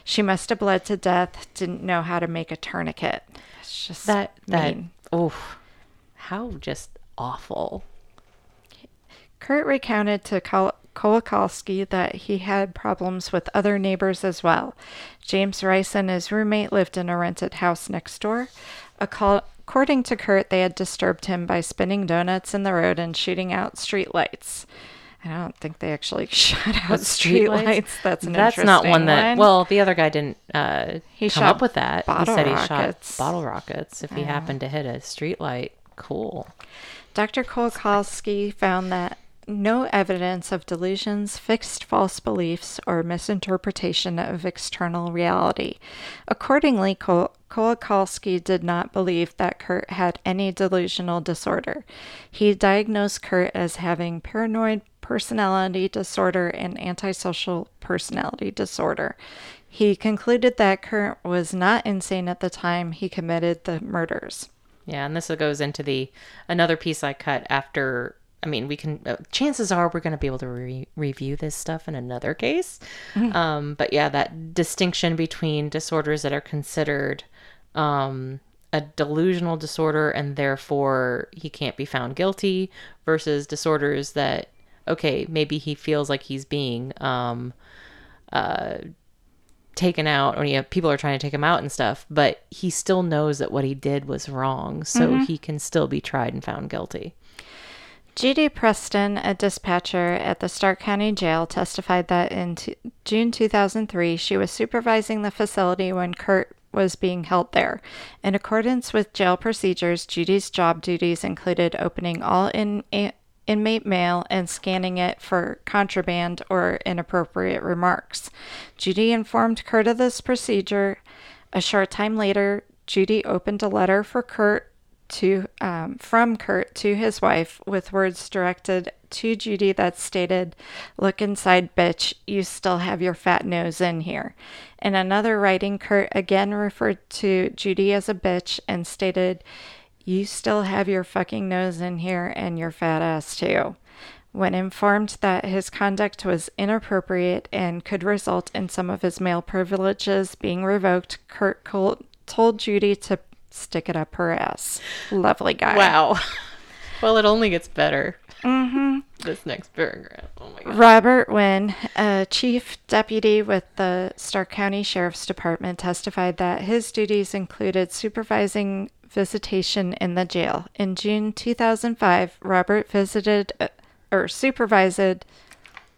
She must have bled to death, didn't know how to make a tourniquet. It's just that that mean. Oh how just awful Curt recounted to Kol- Kolakowski that he had problems with other neighbors as well. James Rice and his roommate lived in a rented house next door. According to Curt, they had disturbed him by spinning donuts in the road and shooting out streetlights. I don't think they actually (laughs) shot out streetlights? streetlights. That's an that's not one interesting that well the other guy didn't uh He come shot up with that he said he rockets. shot bottle rockets if he happened to hit a street light cool Dr. Kolakowski found that no evidence of delusions, fixed false beliefs, or misinterpretation of external reality. Accordingly, Kol- Kolakowski did not believe that Curt had any delusional disorder. He diagnosed Curt as having paranoid personality disorder and antisocial personality disorder. He concluded that Curt was not insane at the time he committed the murders. Yeah, and this goes into the another piece I cut after. I mean, we can. Uh, chances are we're going to be able to re- review this stuff in another case. Um, but yeah, that distinction between disorders that are considered um, a delusional disorder and therefore he can't be found guilty versus disorders that okay maybe he feels like he's being um, uh, taken out or yeah, people are trying to take him out and stuff, but he still knows that what he did was wrong, so he can still be tried and found guilty. Judy Preston, a dispatcher at the Stark County Jail, testified that in t- June 2003, she was supervising the facility when Curt was being held there. In accordance with jail procedures, Judy's job duties included opening all in- inmate mail and scanning it for contraband or inappropriate remarks. Judy informed Curt of this procedure. A short time later, Judy opened a letter for Curt to um, from Curt to his wife with words directed to Judy that stated, "Look inside, bitch. You still have your fat nose in here." In another writing, Curt again referred to Judy as a bitch and stated, "You still have your fucking nose in here and your fat ass too." When informed that his conduct was inappropriate and could result in some of his male privileges being revoked, Curt told Judy to stick it up her ass. Lovely guy. Wow. (laughs) well, it only gets better. Mm-hmm. (laughs) this next paragraph. Oh my god. Robert Wynn, a chief deputy with the Stark County Sheriff's Department, testified that his duties included supervising visitation in the jail. In June 2005, Robert visited uh, or supervised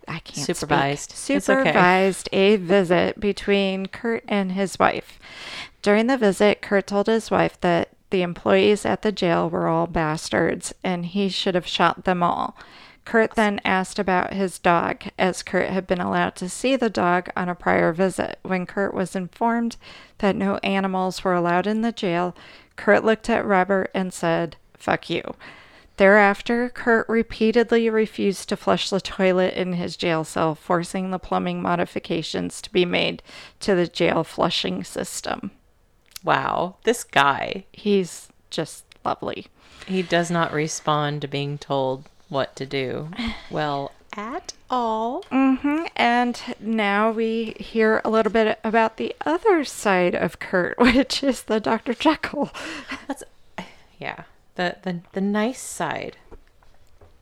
I can't Supervised. Speak, It's okay. supervised a visit between Curt and his wife. During the visit, Curt told his wife that the employees at the jail were all bastards and he should have shot them all. Curt then asked about his dog, as Curt had been allowed to see the dog on a prior visit. When Curt was informed that no animals were allowed in the jail, Curt looked at Robert and said, Fuck you. Thereafter, Curt repeatedly refused to flush the toilet in his jail cell, forcing the plumbing modifications to be made to the jail flushing system. Wow. This guy, He's just lovely. he does not respond to being told what to do. Well, at all. Mm-hmm. And now we hear a little bit about the other side of Curt, (laughs) which is the Dr. Jekyll. That's yeah. The the the nice side.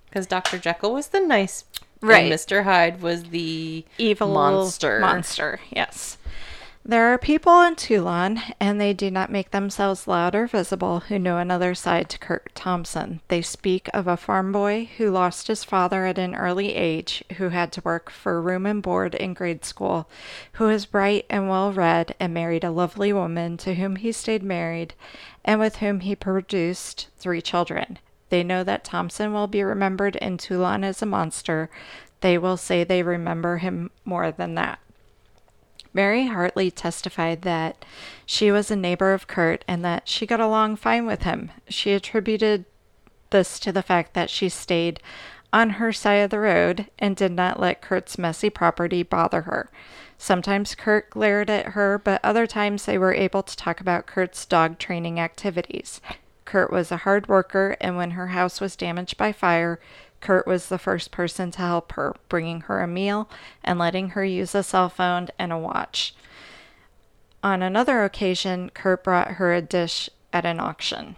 Because Dr. Jekyll was the nice Right. And Mr. Hyde was the evil monster. Monster, yes. There are people in Toulon, and they do not make themselves loud or visible, who know another side to Curt Thompson. They speak of a farm boy who lost his father at an early age, who had to work for room and board in grade school, who was bright and well read, and married a lovely woman to whom he stayed married, and with whom he produced three children. They know that Thompson will be remembered in Toulon as a monster. They will say they remember him more than that. Mary Hartley testified that she was a neighbor of Curt and that she got along fine with him. She attributed this to the fact that she stayed on her side of the road and did not let Curt's messy property bother her. Sometimes Curt glared at her, but other times they were able to talk about Curt's dog training activities. Curt was a hard worker, and when her house was damaged by fire, Curt was the first person to help her, bringing her a meal and letting her use a cell phone and a watch. On another occasion, Curt brought her a dish at an auction.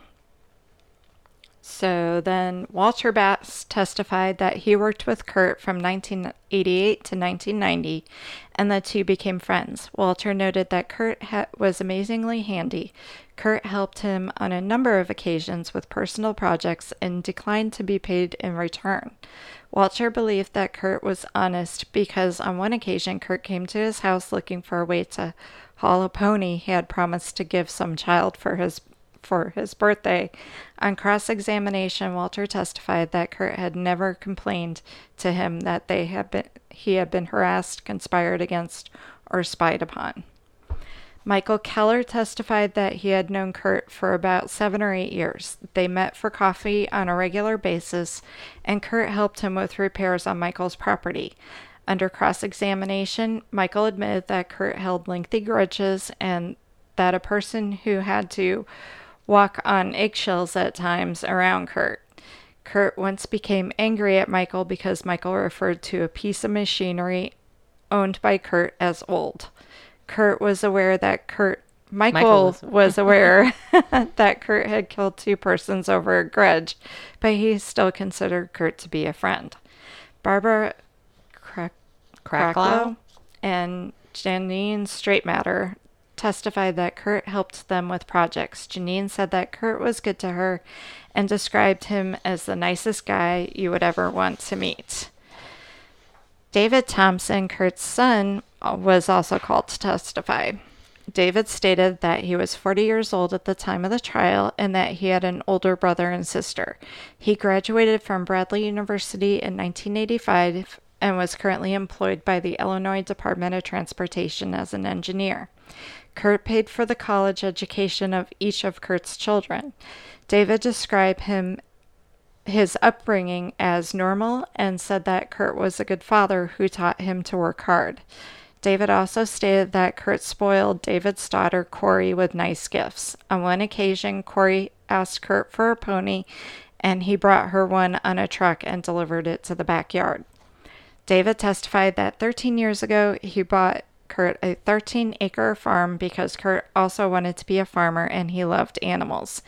So then Walter Bass testified that he worked with Curt from 1988 to 1990 and the two became friends. Walter noted that Curt ha- was amazingly handy. Curt helped him on a number of occasions with personal projects and declined to be paid in return. Walter believed that Curt was honest because on one occasion Curt came to his house looking for a way to haul a pony he had promised to give some child for his for his birthday. On cross examination, Walter testified that Curt had never complained to him that they had been he had been harassed, conspired against, or spied upon. Michael Keller testified that he had known Curt for about seven or eight years. They met for coffee on a regular basis, and Curt helped him with repairs on Michael's property. Under cross examination, Michael admitted that Curt held lengthy grudges and that a person who had to walk on eggshells at times around Curt. Curt once became angry at Michael because Michael referred to a piece of machinery owned by Curt as old. Curt was aware that Curt Michael, Michael was- aware (laughs) (laughs) that Curt had killed two persons over a grudge, but he still considered Curt to be a friend. Barbara Crack- Cracklow? And Janine Straightmatter testified that Curt helped them with projects. Janine said that Curt was good to her and described him as the nicest guy you would ever want to meet. David Thompson, Curt's son, was also called to testify. David stated that he was 40 years old at the time of the trial and that he had an older brother and sister. He graduated from Bradley University in 1985 and was currently employed by the Illinois Department of Transportation as an engineer. Curt paid for the college education of each of Curt's children. David described him his upbringing as normal and said that Curt was a good father who taught him to work hard. David also stated that Curt spoiled David's daughter Corey with nice gifts. On one occasion, Corey asked Curt for a pony, and he brought her one on a truck and delivered it to the backyard. David testified that 13 years ago he bought Curt a 13 acre farm because Curt also wanted to be a farmer and he loved animals.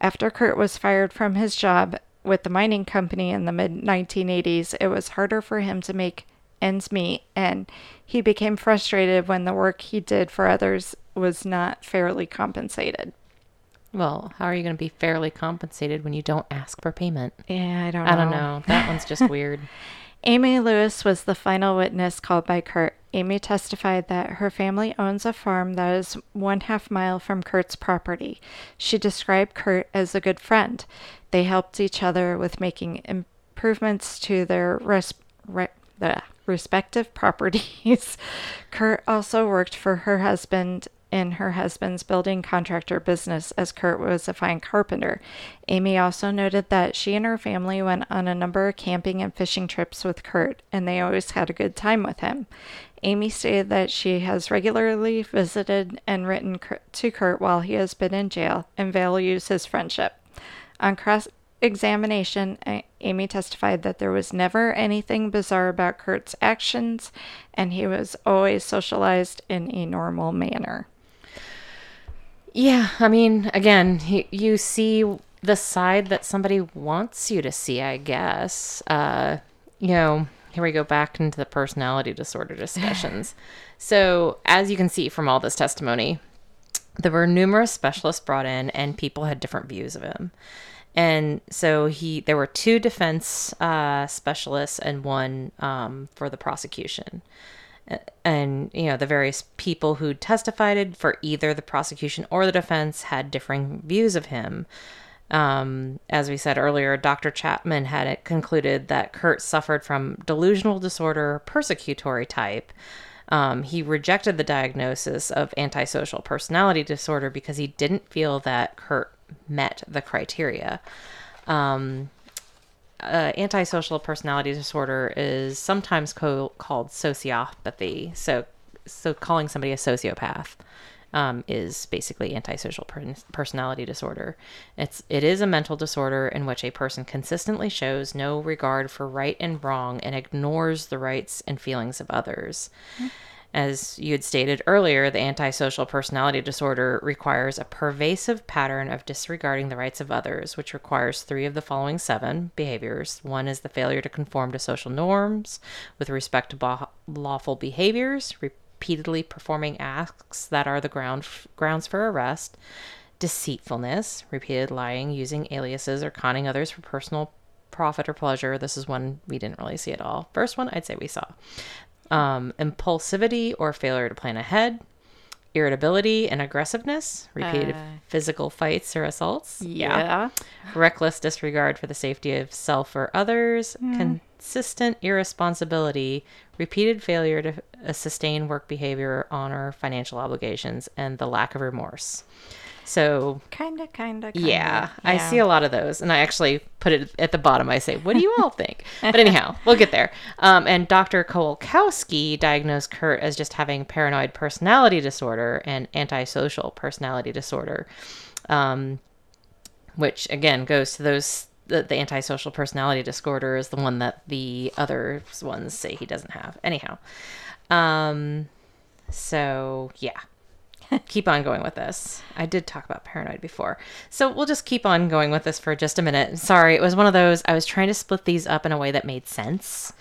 After Curt was fired from his job with the mining company in the mid 1980s, it was harder for him to make ends meet, and he became frustrated when the work he did for others was not fairly compensated. Well, how are you going to be fairly compensated when you don't ask for payment? Yeah, I don't know. I don't know. That one's just (laughs) weird. Amy Lewis was the final witness called by Curt. Amy testified that her family owns a farm that is one half mile from Curt's property. She described Curt as a good friend. They helped each other with making improvements to their res- re- respective properties. (laughs) Curt also worked for her husband in her husband's building contractor business as Curt was a fine carpenter. Amy also noted that she and her family went on a number of camping and fishing trips with Curt, and they always had a good time with him. Amy stated that she has regularly visited and written to Curt while he has been in jail and values his friendship. On cross examination, Amy testified that there was never anything bizarre about Curt's actions and he was always socialized in a normal manner. Yeah, I mean, again, you, you see the side that somebody wants you to see, I guess. Uh, you know, here we go back into the personality disorder (sighs) discussions. so, as you can see from all this testimony, there were numerous specialists brought in, and people had different views of him. And so he, there were two defense uh, specialists and one um, for the prosecution and you know the various people who testified for either the prosecution or the defense had differing views of him. Um, as we said earlier dr chapman had concluded that curt suffered from delusional disorder persecutory type. Um, he rejected the diagnosis of antisocial personality disorder because he didn't feel that curt met the criteria. Um, uh, antisocial personality disorder is sometimes co- called sociopathy. So, so calling somebody a sociopath um, is basically antisocial per- personality disorder. It's it is a mental disorder in which a person consistently shows no regard for right and wrong and ignores the rights and feelings of others. Mm-hmm. As you had stated earlier, the antisocial personality disorder requires a pervasive pattern of disregarding the rights of others, which requires three of the following seven behaviors. One is the failure to conform to social norms with respect to lawful behaviors, repeatedly performing acts that are the ground f- grounds for arrest, deceitfulness, repeated lying, using aliases, or conning others for personal profit or pleasure. This is one we didn't really see at all. First one, I'd say we saw um, impulsivity or failure to plan ahead, irritability and aggressiveness, repeated uh, physical fights or assaults. Yeah. yeah. Reckless disregard for the safety of self or others, mm. consistent irresponsibility, repeated failure to uh, sustain work behavior, honor financial obligations, and the lack of remorse. So kind of, kind of. Yeah, I see a lot of those, and I actually put it at the bottom. I say, "What do you all think?" but anyhow, we'll get there. Um, and Dr. Kowalkowski diagnosed Curt as just having paranoid personality disorder and antisocial personality disorder, um, which again goes to those the, the, antisocial personality disorder is the one that the other ones say he doesn't have. Anyhow, um, so yeah, (laughs) keep on going with this. I did talk about paranoid before. So we'll just keep on going with this for just a minute. Sorry, it was one of those, I was trying to split these up in a way that made sense.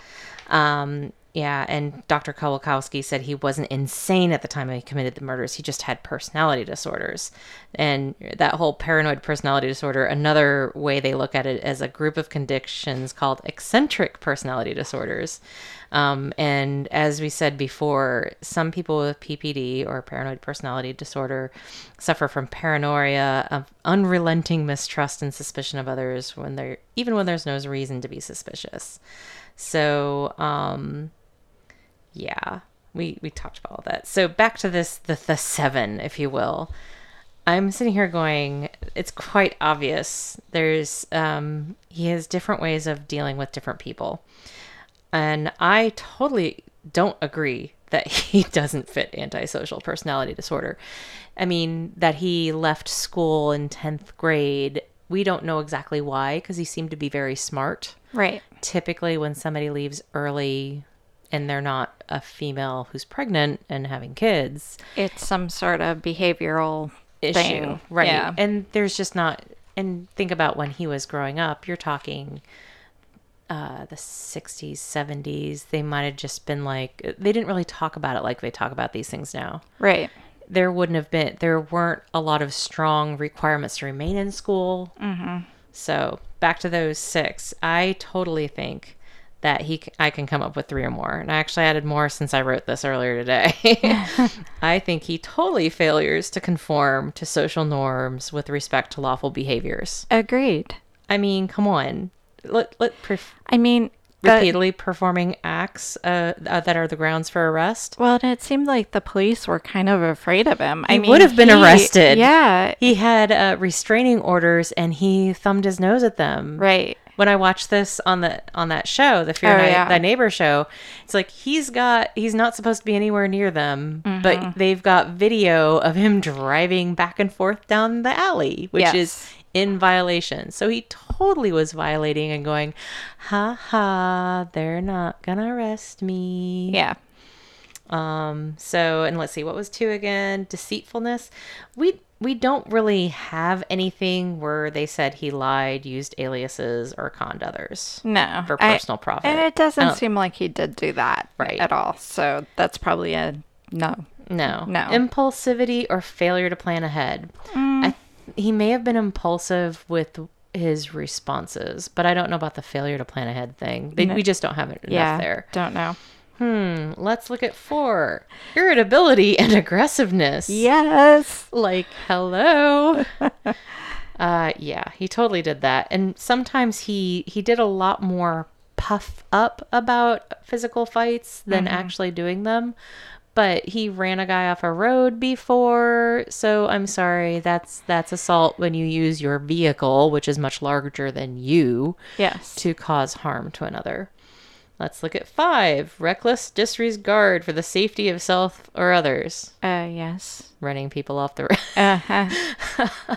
Um, yeah, and Dr. Kowalkowski said he wasn't insane at the time he committed the murders. He just had personality disorders. And that whole paranoid personality disorder, another way they look at it as a group of conditions called eccentric personality disorders. Um, and as we said before, some people with PPD or paranoid personality disorder suffer from paranoia, of unrelenting mistrust and suspicion of others when they're even when there's no reason to be suspicious. So, um, yeah, we we talked about all that. So back to this the the seven, if you will. I'm sitting here going, it's quite obvious. There's um, he has different ways of dealing with different people, and I totally don't agree that (laughs) he doesn't fit antisocial personality disorder. I mean, that he left school in 10th grade, we don't know exactly why because he seemed to be very smart. Right. Typically, when somebody leaves early and they're not a female who's pregnant and having kids, it's some sort of behavioral issue. Thing. Right. Yeah. And there's just not and think about when he was growing up. You're talking uh, the 60s, 70s. They might have just been like they didn't really talk about it like they talk about these things now. Right. There wouldn't have been there weren't a lot of strong requirements to remain in school. Mm-hmm. So back to those six. I totally think that he I can come up with three or more. And I actually added more since I wrote this earlier today. (laughs) (laughs) I think he totally failures to conform to social norms with respect to lawful behaviors. Agreed. I mean, come on. Let let perf- I mean, the- repeatedly performing acts uh, uh, that are the grounds for arrest. well, and it seemed like the police were kind of afraid of him. I He mean, would have been arrested. Yeah. He had uh, restraining orders and he thumbed his nose at them. Right. When I watched this on the on that show, the Fear Oh, Night, yeah. Thy Neighbor show, it's like he's got he's not supposed to be anywhere near them, Mm-hmm. but they've got video of him (laughs) driving back and forth down the alley, which Yes. is in violation. So he totally was violating and going, ha ha, they're not gonna arrest me. Yeah. Um, so and let's see, what was two again? Deceitfulness. We we don't really have anything where they said he lied, used aliases, or conned others. No. For I- personal profit. And it doesn't seem like he did do that Right. at all. So that's probably a no. No. No. Impulsivity or failure to plan ahead. Mm. I, he may have been impulsive with his responses, but I don't know about the failure to plan ahead thing. They, No. We just don't have it enough yeah. there. Don't know. Hmm. Let's look at four. Irritability and aggressiveness. Yes. like hello (laughs) uh yeah he totally did that and sometimes he he did a lot more puff up about physical fights than actually doing them but he ran a guy off a road before so i'm sorry that's that's assault when you use your vehicle which is much larger than you Yes. to cause harm to another let's look at five reckless disregard for the safety of self or others Uh, yes. running people off the road (laughs) Uh-huh. (laughs)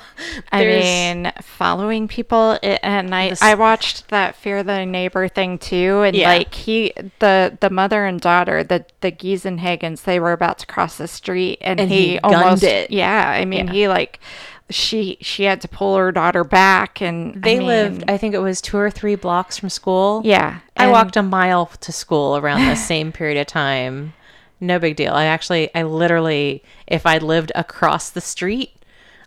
I mean, following people, and I, I watched that Fear the Neighbor thing too, and Yeah. like he, the the mother and daughter, the the Giesenhagens, they were about to cross the street, and, And he, he almost, it. yeah, I mean, Yeah. he like, she she had to pull her daughter back, and I They mean, lived, I think it was two or three blocks from school. yeah, I walked a mile to school around the same period of time. No big deal. I actually, I literally, if I lived across the street,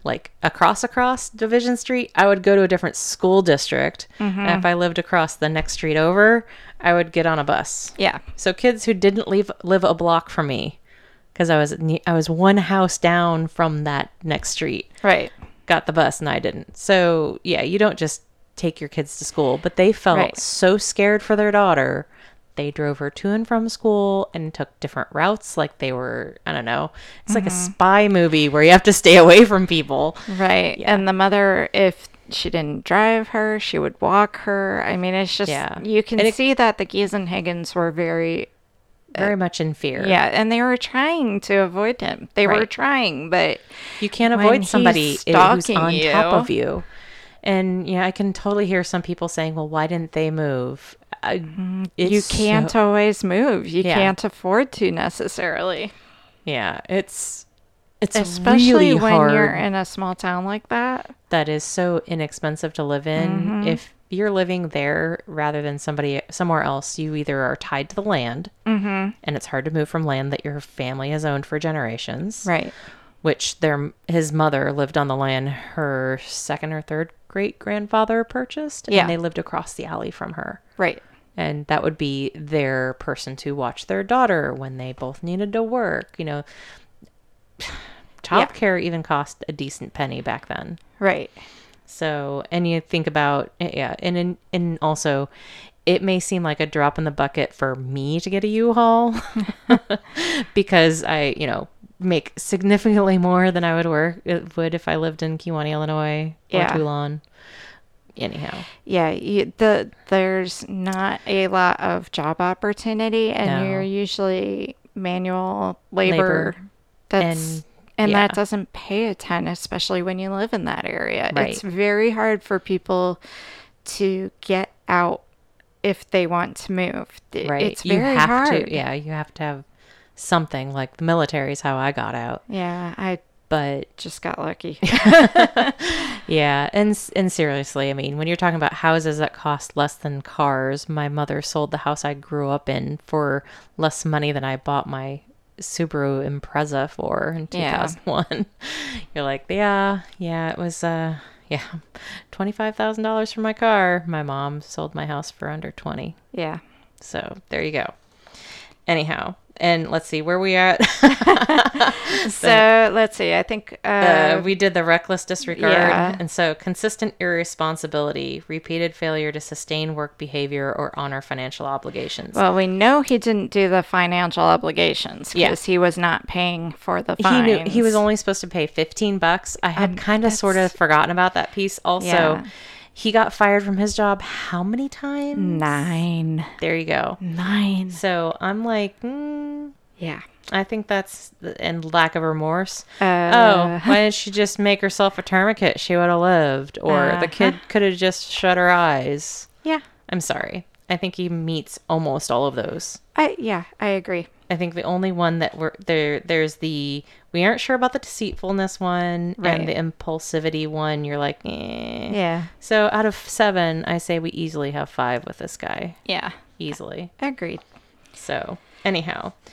like across across Division Street, I would go to a different school district. Mm-hmm. And if I lived across the next street over, I would get on a bus. yeah, So kids who didn't leave live a block from me, because I was I was one house down from that next street right, got the bus and I didn't. So yeah, you don't just take your kids to school, but they felt Right. so scared for their daughter. They drove her to and from school and took different routes like they were, I don't know. It's like a Mm-hmm. spy movie where you have to stay away from people. right, and the mother, if she didn't drive her, she would walk her. I mean, it's just Yeah. you can it- see that the Giesenhagens were very Very much in fear. Yeah, and they were trying to avoid him. They were trying, but You can't avoid somebody who's on you. top of you. And yeah, I can totally hear some people saying, "Well, why didn't they move?" I, mm-hmm. you can't so- always move. You Yeah. can't afford to necessarily, yeah, it's it's especially really when hard. you're in a small town like that. that is so inexpensive to live in. Mm-hmm. If you're living there rather than somebody somewhere else, you either are tied to the land, Mm-hmm. and it's hard to move from land that your family has owned for generations. Right. Which their his mother lived on the land her second or third great grandfather purchased, and Yeah. they lived across the alley from her. Right. And that would be their person to watch their daughter when they both needed to work. You know, childcare even cost a decent penny back then. Right. So, and you think about eh, yeah, and in, and also, it may seem like a drop in the bucket for me to get a U-Haul (laughs) because I, you know, make significantly more than I would work it would if I lived in Kewanee, Illinois or Yeah. Toulon. Anyhow, Yeah. You, the there's not a lot of job opportunity, and No. you're usually manual labor. Labor. That's And, and yeah. that doesn't pay a ton, especially when you live in that area. It's very hard for people to get out if they want to move. Right, It's you very have hard. to, yeah, you have to have something like the military is how I got out. Yeah, I but Just got lucky. (laughs) (laughs) yeah, and and seriously, I mean, when you're talking about houses that cost less than cars, my mother sold the house I grew up in for less money than I bought my Subaru Impreza for in Yeah. 2001. (laughs) You're like, yeah, yeah, it was uh yeah, $25,000 for my car. My mom sold my house for under 20. yeah. So, there you go. Anyhow, and let's see where we at. (laughs) (laughs) So let's see. I think uh, uh, we did the reckless disregard. yeah. And so consistent irresponsibility, repeated failure to sustain work behavior or honor financial obligations. well, we know he didn't do the financial obligations Yeah. because he was not paying for the he fines. knew he was only supposed to pay 15 bucks. I had Um, kind of sort of forgotten about that piece. Also, Yeah. He got fired from his job how many times? nine, There you go. nine. So I'm like, mm, Yeah. I think that's and lack of remorse. Uh, oh, why didn't she just make herself a tourniquet? She would have lived, or Uh-huh. the kid could have just shut her eyes. Yeah. I'm sorry. I think he meets almost all of those. I yeah. I agree. I think the only one that we're there there's the we aren't sure about the deceitfulness one Right. and the impulsivity one. You're like, eh. Yeah. So out of seven, I say we easily have five with this guy. Yeah. Easily. Agreed. So anyhow. (sighs)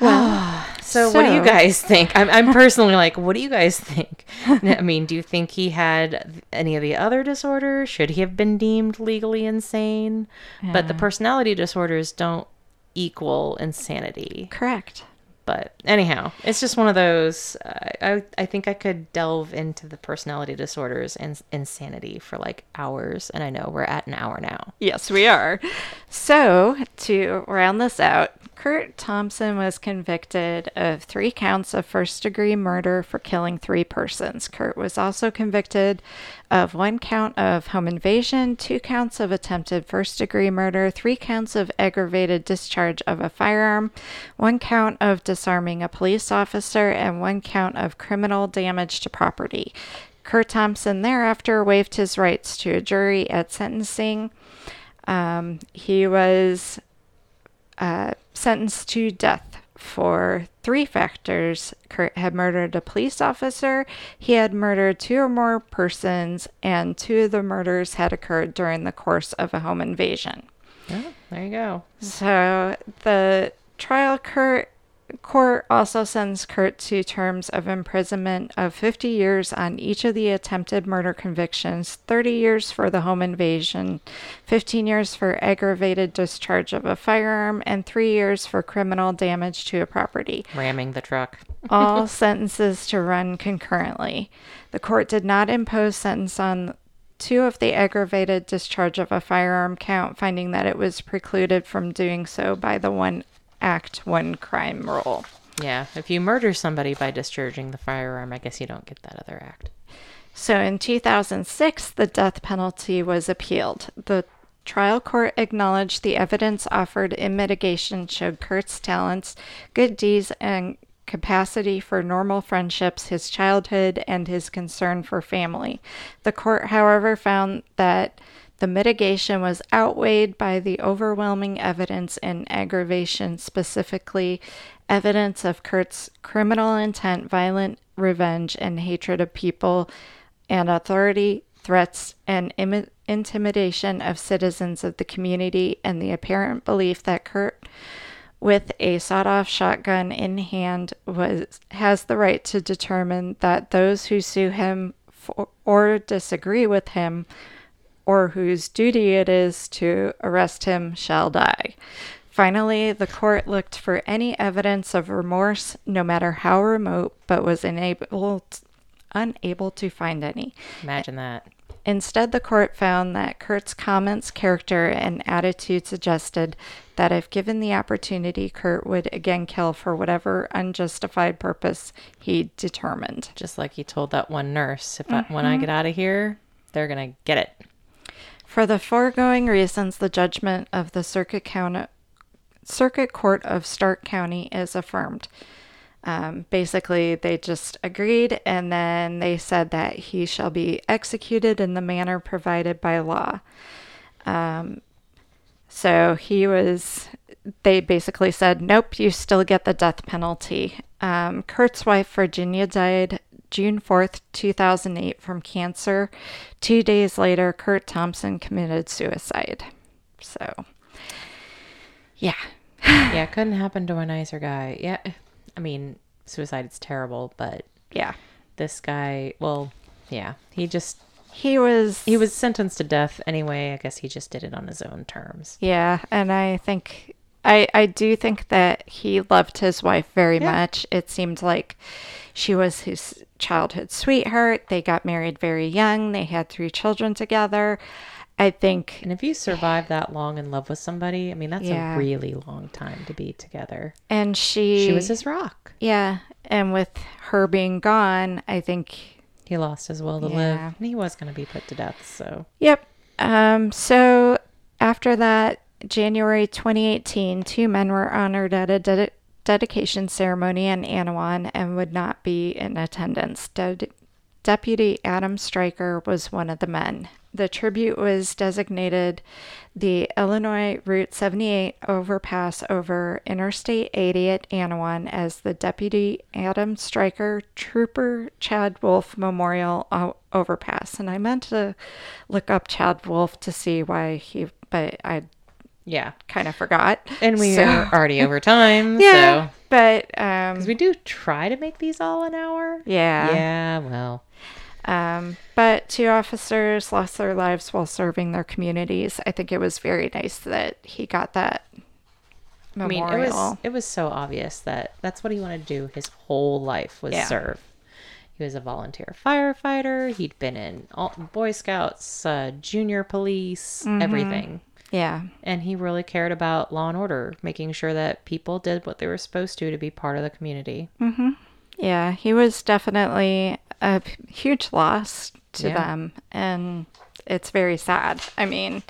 Well, So, what do you guys think? I'm, I'm (laughs) personally like, what do you guys think? I mean, do you think he had any of the other disorders? Should he have been deemed legally insane? But the personality disorders don't equal insanity. correct. But anyhow, it's just one of those. Uh, I I think I could delve into the personality disorders and insanity for like hours, and I know we're at an hour now. Yes, we are. So, to round this out, Curt Thompson was convicted of three counts of first degree murder for killing three persons. Curt was also convicted of one count of home invasion, two counts of attempted first degree murder, three counts of aggravated discharge of a firearm, one count of disarming a police officer, and one count of criminal damage to property. Curt Thompson thereafter waived his rights to a jury at sentencing. Um, he was uh, sentenced to death for three factors. Curt had murdered a police officer, he had murdered two or more persons, and two of the murders had occurred during the course of a home invasion. Oh, there you go. So the trial Curt court also sentenced Curt to terms of imprisonment of 50 years on each of the attempted murder convictions, 30 years for the home invasion, 15 years for aggravated discharge of a firearm, and 3 years for criminal damage to a property Ramming the truck. (laughs) all (laughs) sentences to run concurrently. The court did not impose sentence on two of the aggravated discharge of a firearm count, finding that it was precluded from doing so by the one act, one crime rule. Yeah, if you murder somebody by discharging the firearm, I guess you don't get that other act. So in 2006, the death penalty was appealed. The trial court acknowledged the evidence offered in mitigation showed Curt's talents, good deeds, and capacity for normal friendships, his childhood, and his concern for family. The court, however, found that the mitigation was outweighed by the overwhelming evidence in aggravation, specifically evidence of Curt's criminal intent, violent revenge, and hatred of people and authority, threats, and imi- intimidation of citizens of the community, and the apparent belief that Kurt, with a sawed-off shotgun in hand, was has the right to determine that those who sue him for, or disagree with him, or whose duty it is to arrest him, shall die. Finally, the court looked for any evidence of remorse, no matter how remote, but was unable unable to find any. Imagine that. Instead, the court found that Curt's comments, character, and attitude suggested that if given the opportunity, Kurt would again kill for whatever unjustified purpose he determined. Just like he told that one nurse, if I, when I mm-hmm. get out of here, they're gonna get it. For the foregoing reasons, the judgment of the Circuit County Circuit Court of Stark County is affirmed. Um, basically, they just agreed, and then they said that he shall be executed in the manner provided by law. Um, so he was they basically said, nope, you still get the death penalty. Um, Curt's wife, Virginia, died June 4th, 2008, from cancer. Two days later, Curt Thompson committed suicide. So, yeah. (laughs) yeah, couldn't happen to a nicer guy. Yeah. I mean, suicide is terrible, but Yeah. this guy, well, yeah, he just He was. he was sentenced to death anyway. I guess he just did it on his own terms. Yeah, and I think I I do think that he loved his wife very Yeah. much. It seemed like she was his childhood sweetheart. They got married very young. They had three children together. I think And if you survive that long in love with somebody, I mean, that's Yeah. a really long time to be together. and she She was his rock. Yeah, and with her being gone, I think He lost his will to Yeah. live, and he was going to be put to death. So Yep. Um, so after that, January 2018, two men were honored at a ded- dedication ceremony in Annawan and would not be in attendance. Ded- Deputy Adam Stryker was one of the men. The tribute was designated the Illinois Route 78 overpass over Interstate 80 at Annawan as the Deputy Adam Stryker Trooper Chad Wolf Memorial o- Overpass. And I meant to look up Chad Wolf to see why he, but I yeah, kind of forgot. and we So- are already over time. (laughs) yeah, so but um, because we do try to make these all an hour. yeah, Yeah. Well, Um, but two officers lost their lives while serving their communities. I think it was very nice that he got that I mean, it was it was so obvious that that's what he wanted to do his whole life was Yeah. serve. He was a volunteer firefighter. He'd been in all, Boy Scouts, uh, junior police, Mm-hmm. everything. Yeah, and he really cared about law and order, making sure that people did what they were supposed to to be part of the community. yeah. He was definitely a huge loss to Yeah. them, and it's very sad. I mean,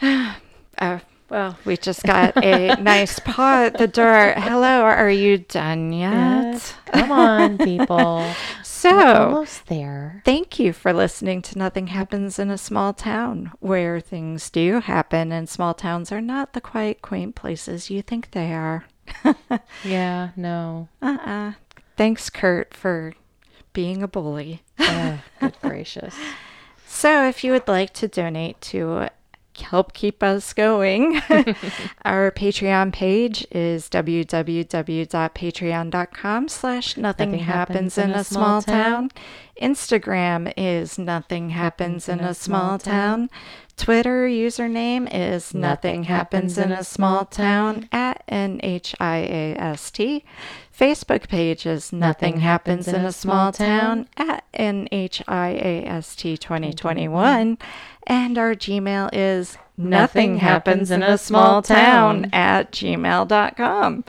(sighs) uh, well, we just got a (laughs) nice paw at the door. Hello, are you done yet? Come on, people. (laughs) So, Almost there. Thank you for listening to Nothing Happens in a Small Town, where things do happen, and small towns are not the quiet, quaint places you think they are. (laughs) Yeah, no. Uh uh Thanks, Curt, for being a bully. Oh, good (laughs) gracious. So, if you would like to donate to help keep us going, (laughs) (laughs) our Patreon page is www.patreon.com slash nothing happens in a small town. Instagram is nothing happens in a small town. Twitter username is nothing happens in a small town at NHIAST. Facebook page is nothing happens in a small town at NHIAST 2021. And our Gmail is nothing happens in a small town at gmail.com.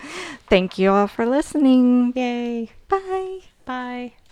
Thank you all for listening. Yay. Bye. Bye.